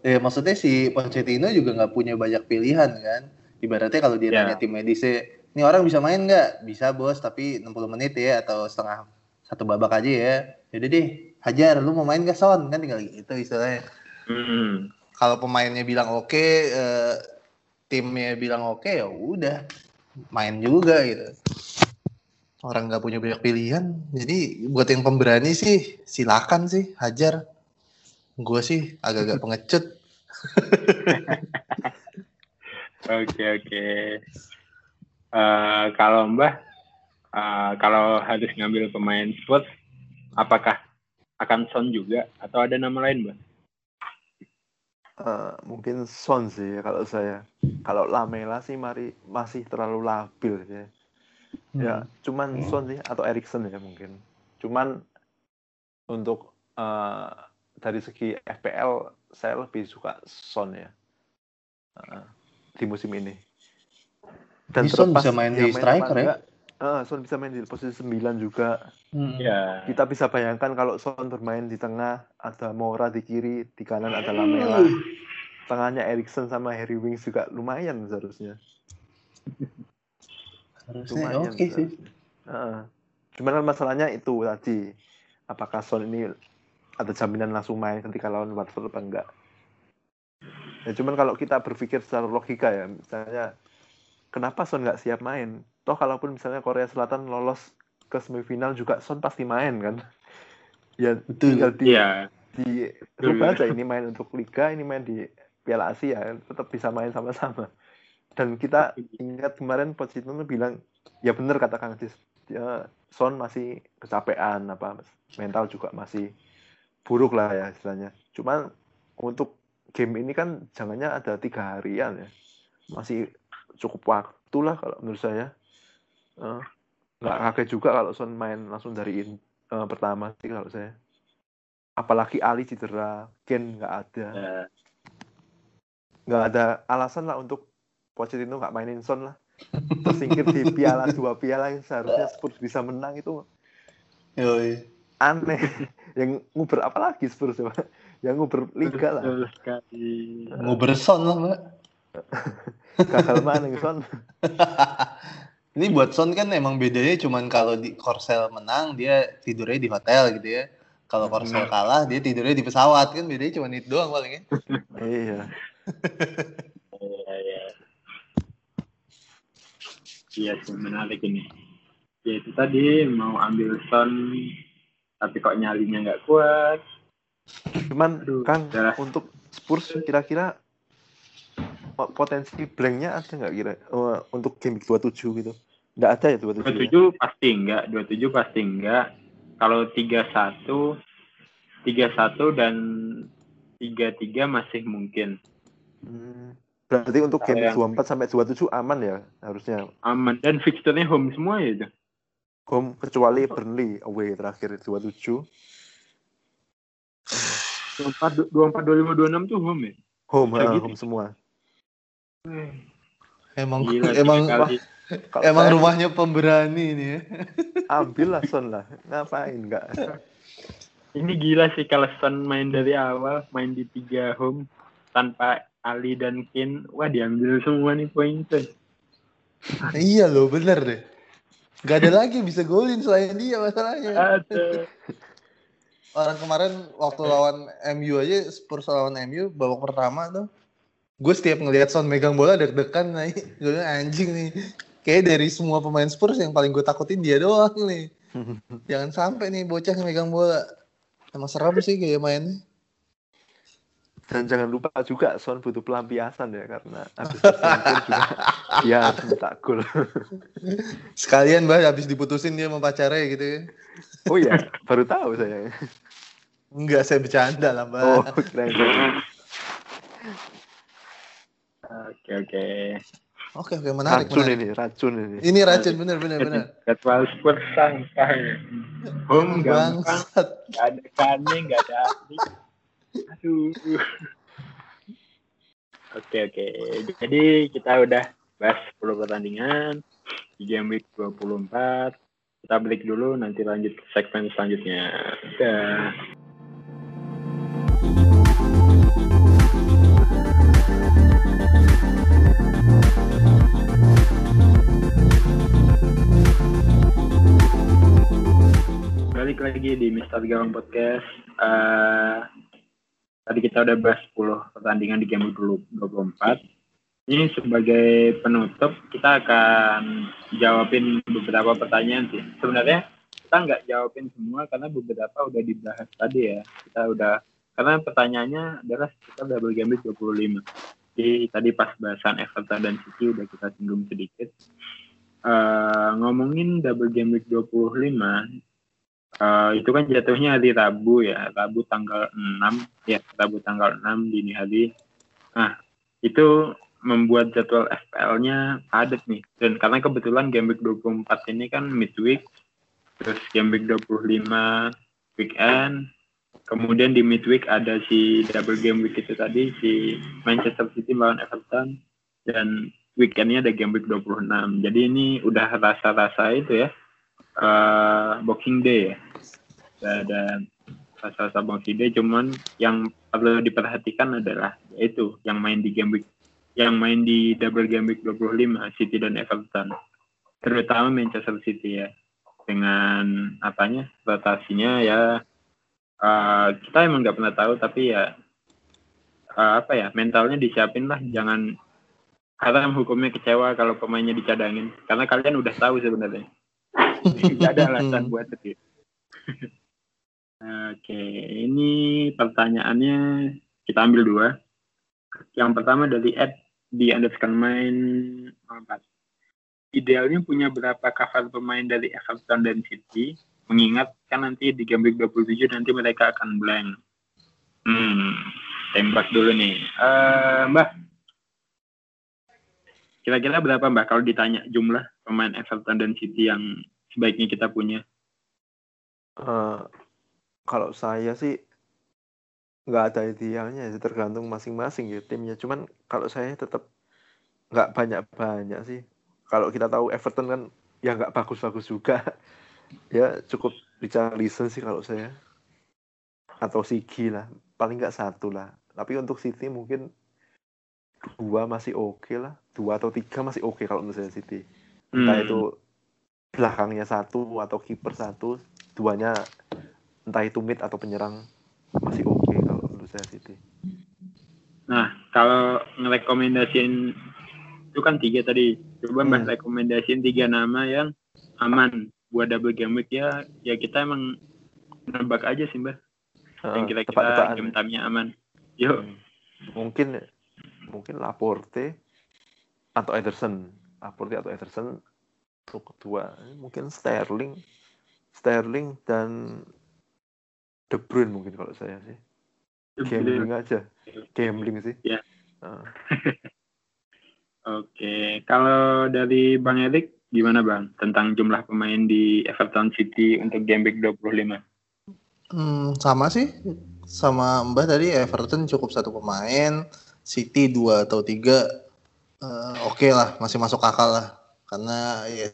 Ya maksudnya si Pochettino juga nggak punya banyak pilihan kan. Ibaratnya kalau dia Ya. nanya tim medisnya, ini orang bisa main nggak? Bisa bos, tapi 60 menit ya atau setengah satu babak aja ya. Jadi deh, hajar, lu mau main gak Son? Kan tinggal gitu istilahnya. Hmm. Kalau pemainnya bilang oke, eh, timnya bilang oke ya udah main juga gitu. Orang nggak punya banyak pilihan, jadi buat yang pemberani sih silakan sih hajar. Gue sih agak-agak pengecut. Oke oke. Eh, kalau Mbah, eh, kalau harus ngambil pemain sport, apakah akan Son juga atau ada nama lain, Mbah? eh, mungkin Son sih kalau saya. Kalau Lamela sih mari masih terlalu labil ya. Ya, cuman Son sih atau Erikson ya mungkin. Cuman untuk eh, dari segi FPL saya lebih suka Son ya. Eh, di musim ini. Ini Son bisa main di striker ya? eh, Son bisa main di posisi 9 juga. Hmm. Ya. Kita bisa bayangkan kalau Son bermain di tengah, ada Mora di kiri, di kanan ada Lamela. Tengahnya Erikson sama Harry Winks juga lumayan seharusnya. Harusnya oke sih. seharusnya. Heeh. Cuman kan masalahnya itu tadi, apakah Son ini ada jaminan langsung main ketika lawan Watford apa enggak? Ya cuman kalau kita berpikir secara logika ya, misalnya kenapa Son nggak siap main? Toh kalaupun misalnya Korea Selatan lolos ke semifinal juga Son pasti main kan? Ya Betul. tinggal di, Iya. di rubah aja ini main untuk Liga, ini main di Piala Asia, tetap bisa main sama-sama. Dan kita ingat kemarin Pochettino bilang, ya bener kata Kang Cis, dia Son masih kecapean, apa mental juga masih buruk lah ya istilahnya. Cuman untuk game ini kan jangannya ada tiga harian ya, masih cukup waktu lah kalau menurut saya. Eh, nggak kaget juga kalau Son main langsung dari in- eh, pertama sih kalau saya. Apalagi Ali cedera, Ken nggak ada Ya. nggak ada alasan lah untuk Pochettino nggak mainin Son lah tersingkir di piala dua piala yang seharusnya Spurs bisa menang itu Yoi. aneh yang nguber apa lagi Spurs coba yang nguber liga lah sekali. Ngoberson lah, Mbak. gagal mana son Ini buat Son kan emang bedanya cuman kalau di Korsel menang dia tidurnya di hotel gitu ya. Kalau Korsel kalah dia tidurnya di pesawat kan bedanya cuma itu doang paling ya. iya. Iya sih, menarik ini. Ya itu tadi mau ambil son, tapi kok nyalinya nggak kuat. cuman Aduh, Kang darah. untuk Spurs kira-kira po- potensi blanknya ada nggak kira eh, untuk game week 27 gitu nggak ada ya 27 ya? 27 pasti enggak, 27 pasti enggak. Kalau 31, 31 dan 33 masih mungkin. Hmm. Berarti untuk game Kalau 24 sampai 27 aman ya harusnya Aman. Dan fixturnya home semua ya itu. home kecuali Burnley away terakhir 27 24, 24 25, 26 tuh home ya? home Kayak ah, gitu. home semua Emang Gila, emang. Kalau emang saya rumahnya pemberani ini ya. ambil lah Son lah ngapain nggak Ini gila sih kalau Son main dari awal, main di tiga home tanpa Ali dan Kane, wah diambil semua nih poin tuh. iya loh, bener deh. Gak ada lagi bisa golin selain dia masalahnya. Ada. Orang kemarin waktu lawan MU aja Spurs lawan MU babak pertama tuh gue setiap ngelihat Son megang bola deg-degan nih gue bilang, anjing nih kayak dari semua pemain Spurs yang paling gue takutin dia doang nih jangan sampai nih bocah yang megang bola emang serem sih kayak mainnya dan jangan lupa juga Son butuh pelampiasan ya karena habis juga. Dia harus mencetak gol. Sekalian bah habis diputusin dia sama pacarnya gitu ya. Oh iya baru tahu saya. Enggak saya bercanda lah mbak. Oh keren. Oke oke. oke oke menarik racun menarik. ini racun ini. Ini racun bener bener bener. Jadwal Spurs santai. Home gampang, nggak ada Kane, nggak ada. Aduh. Oke oke. Jadi kita udah bahas 10 pertandingan di game week 24. Kita break dulu, nanti lanjut ke segmen selanjutnya. Dah. Balik lagi di Mister Gawang Podcast. Eh, tadi kita udah bahas 10 pertandingan di game week 24. Ini sebagai penutup, kita akan jawabin beberapa pertanyaan sih. Sebenarnya kita nggak jawabin semua karena beberapa udah dibahas tadi ya. Kita udah karena pertanyaannya adalah kita double game week 25. Jadi tadi pas bahasan Everton dan City udah kita singgung sedikit. Eh, ngomongin double game week 25, eh, itu kan jatuhnya hari Rabu ya, Rabu tanggal 6, ya Rabu tanggal 6 dini hari. Nah, itu membuat jadwal FPL-nya padat nih. Dan karena kebetulan game week 24 ini kan midweek, terus game week 25 weekend, kemudian di midweek ada si double game week itu tadi, si Manchester City melawan Everton, dan weekendnya ada game week 26. Jadi ini udah rasa-rasa itu ya, eh, Boxing Day ya. Ada rasa-rasa Boxing Day, cuman yang perlu diperhatikan adalah yaitu yang main di game week yang main di double game week 25 City dan Everton. Terutama Manchester City ya. Dengan apanya rotasinya ya eh, kita emang nggak pernah tahu tapi ya eh, apa ya mentalnya disiapin lah. Jangan haram hukumnya kecewa kalau pemainnya dicadangin. Karena kalian udah tahu sebenarnya nggak ada alasan buat itu oke ini pertanyaannya kita ambil dua yang pertama dari Ed di underscore main 4. Idealnya punya berapa cover pemain dari Everton dan City, mengingat kan nanti di game week 27 nanti mereka akan blank. Hmm, tembak dulu nih. Eh, Mbak, kira-kira berapa Mbak kalau ditanya jumlah pemain Everton dan City yang sebaiknya kita punya? Eh, kalau saya sih nggak ada idealnya sih tergantung masing-masing ya timnya. Cuman kalau saya tetap nggak banyak-banyak sih. Kalau kita tahu Everton kan ya nggak bagus-bagus juga. Ya cukup Richarlison sih kalau saya. Atau Sigi lah paling nggak satu lah. Tapi untuk City mungkin dua masih oke okay lah. Dua atau tiga masih oke okay kalau menurut saya City. Entah Hmm. itu belakangnya satu atau kiper satu duanya entah itu mid atau penyerang masih oke kalau menurut saya City Nah, kalau ngerekomendasiin itu kan tiga tadi. Coba Mbak Hmm. rekomendasiin tiga nama yang aman buat double game week ya. Ya kita emang nebak aja sih Mbak. Yang Heeh, kira-kira game time-nya aman. Yuk. Hmm. mungkin mungkin Laporte atau Ederson Laporte atau Ederson untuk kedua mungkin Sterling Sterling dan De Bruyne mungkin kalau saya sih. Gambling aja. Gambling sih. Ya. Heeh. Oke, kalau dari Bang Erik gimana Bang tentang jumlah pemain di Everton City untuk game week 25? Hmm, sama sih. Sama Mbah tadi Everton cukup satu pemain, City dua atau tiga, eh, oke lah masih masuk akal lah. Karena ya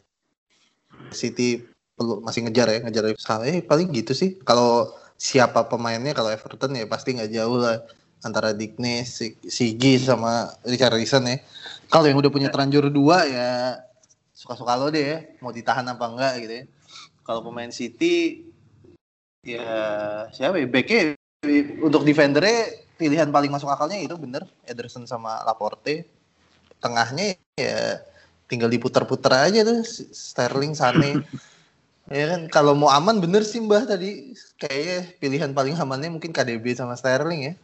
City perlu masih ngejar ya ngejar sama eh, paling gitu sih. Kalau siapa pemainnya kalau Everton ya pasti nggak jauh lah. Antara Digne, Si- Sigi sama Richarlison ya. Kalau yang udah punya terlanjur dua ya suka-suka lo deh ya. Mau ditahan apa enggak gitu ya. Kalau pemain City ya siapa ya? Backnya untuk defendernya pilihan paling masuk akalnya itu bener. Ederson sama Laporte. Tengahnya ya tinggal diputar-putar aja tuh Sterling Sane ya kan kalau mau aman bener sih Mbah tadi. Kayaknya pilihan paling amannya mungkin KDB sama Sterling ya.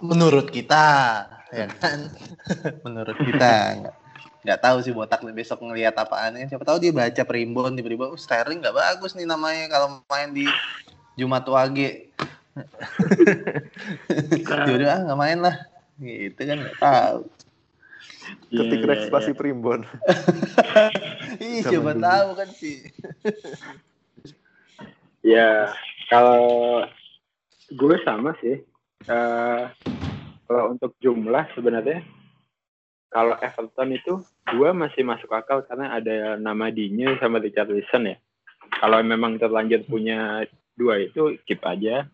Menurut kita ya kan? Menurut kita nggak nggak tahu sih botak besok ngelihat apaannya siapa tahu dia baca primbon tiba-tiba oh, Sterling nggak bagus nih namanya kalau main di Jumat Wage. Yaudah ah nggak main lah. Gitu kan nggak tahu ketik Iya, Rex pasti iya. primbon Ih, dulu. tahu kan sih Ya, kalau gue sama sih. Eh, kalau untuk jumlah sebenarnya, kalau Everton itu gue masih masuk akal karena ada nama Digne sama Richarlison ya. Kalau memang terlanjur punya dua itu keep aja.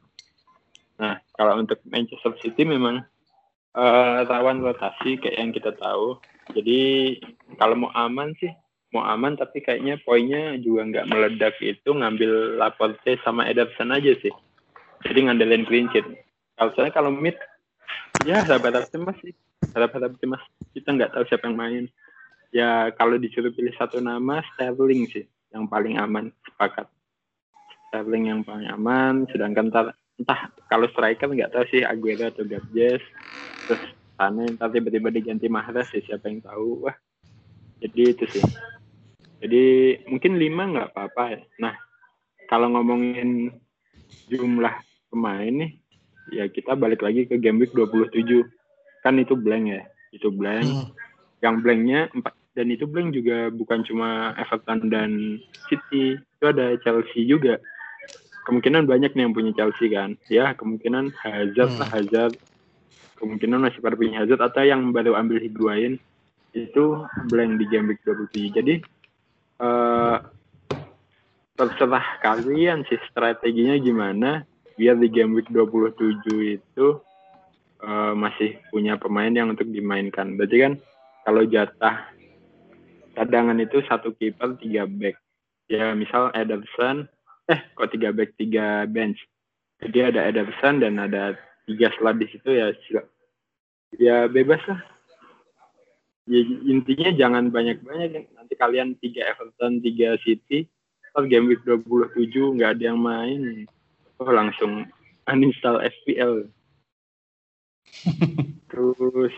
Nah, kalau untuk Manchester City memang eh, rawan rotasi kayak yang kita tahu. Jadi kalau mau aman sih mau aman tapi kayaknya poinnya juga nggak meledak itu ngambil Laporte sama Ederson aja sih. Jadi ngandelin clean sheet. Kalau saya kalau mid ya sahabat mas sih. Sahabat mas kita nggak tahu siapa yang main. Ya kalau disuruh pilih satu nama Sterling sih yang paling aman sepakat. Sterling yang paling aman sedangkan entah kalau striker nggak tahu sih Aguero atau Gabjes terus sana ntar tiba-tiba diganti Mahrez sih siapa yang tahu wah jadi itu sih jadi mungkin lima nggak apa-apa ya. Nah, kalau ngomongin jumlah pemain nih, ya kita balik lagi ke game week 27. Kan itu blank ya, itu blank. Hmm. Yang blanknya empat dan itu blank juga bukan cuma Everton dan City, itu ada Chelsea juga. Kemungkinan banyak nih yang punya Chelsea kan. Ya, kemungkinan Hazard lah Hazard. Kemungkinan masih punya Hazard atau yang baru ambil Higuain itu blank di game week 27. Jadi eh terserah kalian sih strateginya gimana biar di game week 27 itu eh, masih punya pemain yang untuk dimainkan. Berarti kan kalau jatah cadangan itu satu kiper tiga back. Ya misal Ederson, eh kok tiga back tiga bench. Jadi ada Ederson dan ada tiga slot di situ ya sila- ya bebas lah. Ya, intinya jangan banyak-banyak. Nanti kalian tiga Everton tiga City ntar game week 27 nggak ada yang main. Oh langsung uninstall FPL terus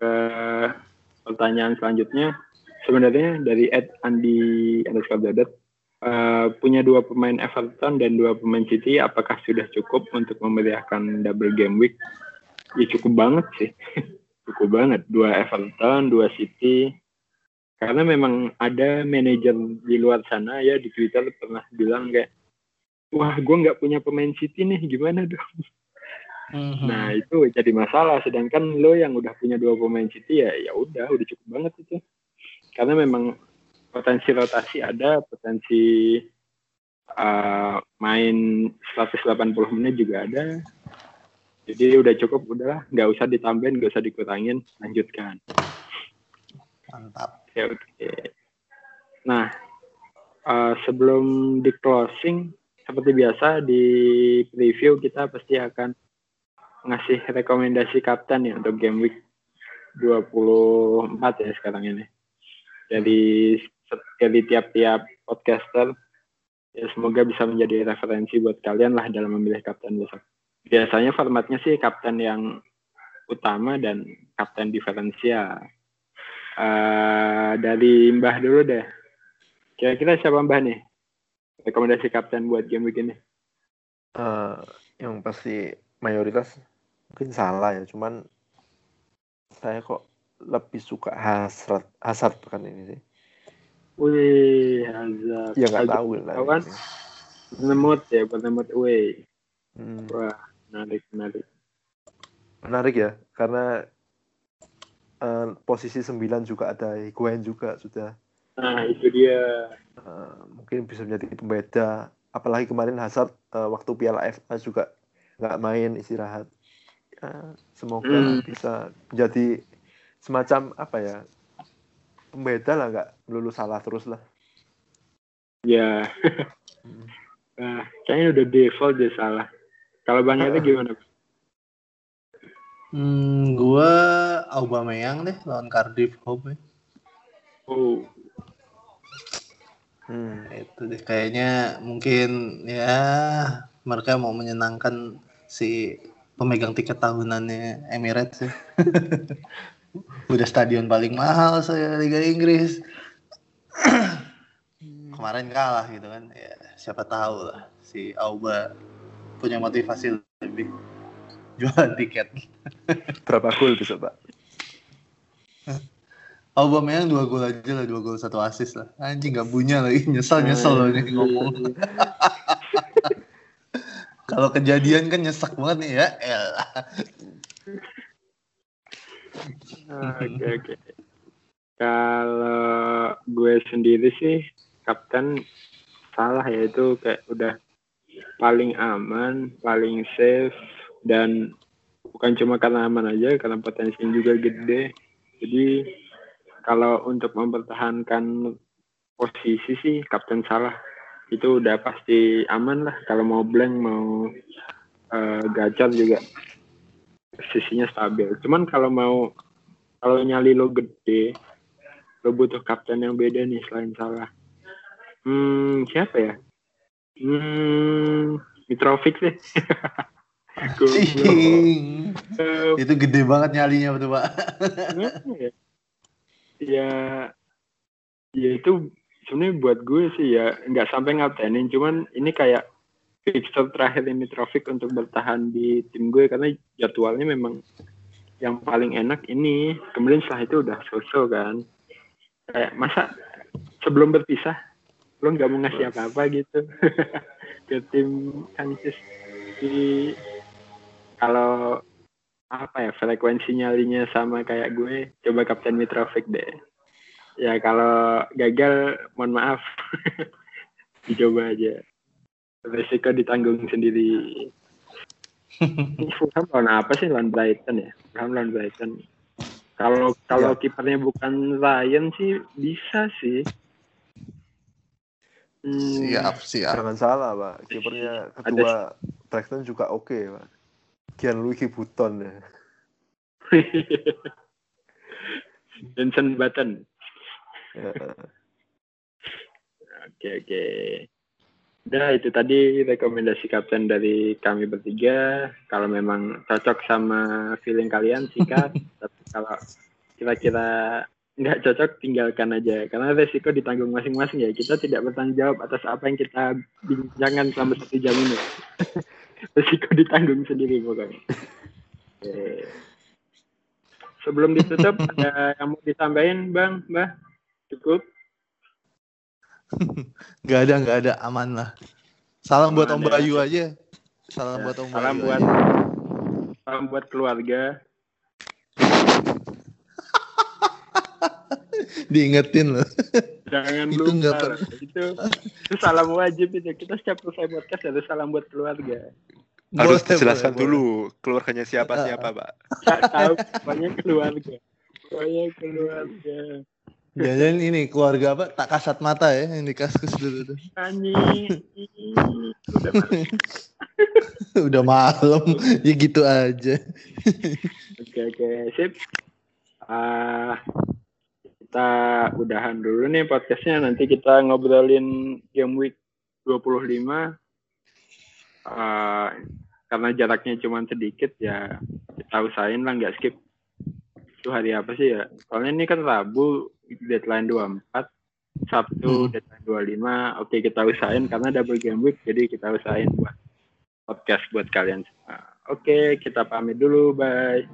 eh, pertanyaan selanjutnya. Sebenarnya dari Ed Andi underscore Dodet eh, punya dua pemain Everton dan dua pemain City apakah sudah cukup untuk memeriahkan double game week? Ya cukup banget sih. Cukup banget. Dua Everton dua City. Karena memang ada manajer di luar sana ya di Twitter pernah bilang kayak wah gue nggak punya pemain City nih gimana dong? Mhm. nah itu jadi masalah. Sedangkan lo yang udah punya dua pemain City ya ya udah udah cukup banget itu. Karena memang potensi rotasi ada potensi uh, main 180 menit juga ada. Jadi udah cukup, udahlah, nggak usah ditambahin, nggak usah dikurangin, lanjutkan. Mantap. Oke, oke. Nah, uh, sebelum di closing, seperti biasa di preview kita pasti akan ngasih rekomendasi kapten ya untuk game week 24 ya sekarang ini. Dari tiap-tiap podcaster ya semoga bisa menjadi referensi buat kalian lah dalam memilih kapten besok. Biasanya formatnya sih kapten yang utama dan kapten diferensial. Uh, dari Mbah dulu deh. Kira-kira siapa Mbah nih? rekomendasi kapten buat game week ini? Uh, yang pasti mayoritas mungkin salah ya, cuman saya kok lebih suka Hazard Hazard pekan ini sih. Wih, Hazard. Ya nggak tahu lah. Kan? Penemut ya, penemut wih. Hmm. Wah, menarik, menarik. Menarik ya, karena uh, posisi 9 juga ada Higuain juga sudah. Nah, itu dia. Uh, mungkin bisa menjadi pembeda. Apalagi kemarin Hazard uh, waktu Piala FA juga nggak main istirahat. Ya, semoga hmm. bisa menjadi semacam apa ya pembeda lah nggak lulus salah terus lah. Ya. hmm. nah, kayaknya udah default deh salah. Kalau Bang itu gimana? Hmm, gua Aubameyang deh lawan Cardiff Hope. Oh, Hmm, itu deh kayaknya mungkin ya mereka mau menyenangkan si pemegang tiket tahunannya Emirates ya. Udah stadion paling mahal saya Liga Inggris. Kemarin kalah gitu kan. Ya, siapa tahu lah si Auba punya motivasi lebih jualan tiket. Berapa gol bisa, Pak? Aubameyang dua gol aja lah, dua gol satu asis lah. Anjing gak punya lagi, nyesel nyesel loh ini ngomong. Kalau kejadian kan nyesek banget nih ya, elah. Oke oke. Kalau gue sendiri sih kapten salah ya itu kayak udah paling aman, paling safe dan bukan cuma karena aman aja, karena potensinya juga gede. Jadi kalau untuk mempertahankan posisi sih Kapten Salah itu udah pasti aman lah kalau mau blank mau uh, gacor juga posisinya stabil cuman kalau mau kalau nyali lo gede lo butuh kapten yang beda nih selain Salah. Hmm siapa ya? Hmm Mitrovic sih itu gede banget nyalinya betul pak. Ya? ya ya itu sebenarnya buat gue sih ya nggak sampai ngapainin cuman ini kayak fixture terakhir ini traffic untuk bertahan di tim gue karena jadwalnya memang yang paling enak ini. Kemudian setelah itu udah sosok kan. Kayak masa sebelum berpisah lo nggak mau ngasih apa-apa gitu? Ke tim Kansas di kalau apa ya frekuensi nyalinya sama kayak gue coba Kapten Mitrovic deh. Ya kalau gagal mohon maaf. Dicoba aja. Resiko ditanggung sendiri Fulham lawan apa sih lawan Brighton ya Fulham lawan Brighton kalau kalau ya. kipernya bukan Ryan sih bisa sih hmm. siap siap jangan salah pak kipernya kedua Brighton juga oke okay, pak Gianluigi Buton ya. Vincent Button. Ya. Oke oke. Nah itu tadi rekomendasi kapten dari kami bertiga. Kalau memang cocok sama feeling kalian sikat. Tapi kalau kira-kira nggak cocok tinggalkan aja. Karena resiko ditanggung masing-masing ya. Kita tidak bertanggung jawab atas apa yang kita bincangkan selama satu jam ini. resiko ditanggung sendiri pokoknya. Oke. Sebelum ditutup ada yang mau ditambahin bang, mbak? Cukup? gak ada, gak ada, aman lah. Salam buat Om Bayu aja. Salam ya, buat Om salam Bayu. Buat, aja. Salam buat keluarga. Diingetin loh. Jangan Itu lupa. nggak per- Itu, itu salam wajib itu. Kita setiap selesai podcast harus salam buat keluarga. Harus Boleh, dijelaskan boleh, boleh. dulu keluarganya siapa Ah. siapa, Pak. Nggak tahu, pokoknya keluarga. Pokoknya keluarga. Jangan ini keluarga apa? Tak kasat mata ya yang di kaskus dulu tuh. Anjing. Udah masuk. Udah malam, ya gitu aja. Oke oke sip. Ah kita udahan dulu nih podcastnya. Nanti kita ngobrolin game week 25. Ah, karena jaraknya cuma sedikit ya kita usahain lah nggak skip. Itu hari apa sih ya? Soalnya ini kan Rabu deadline 24. Sabtu Hmm. deadline 25. Oke kita usahain karena double game week jadi kita usahain buat podcast buat kalian semua. Oke, kita pamit dulu. Bye.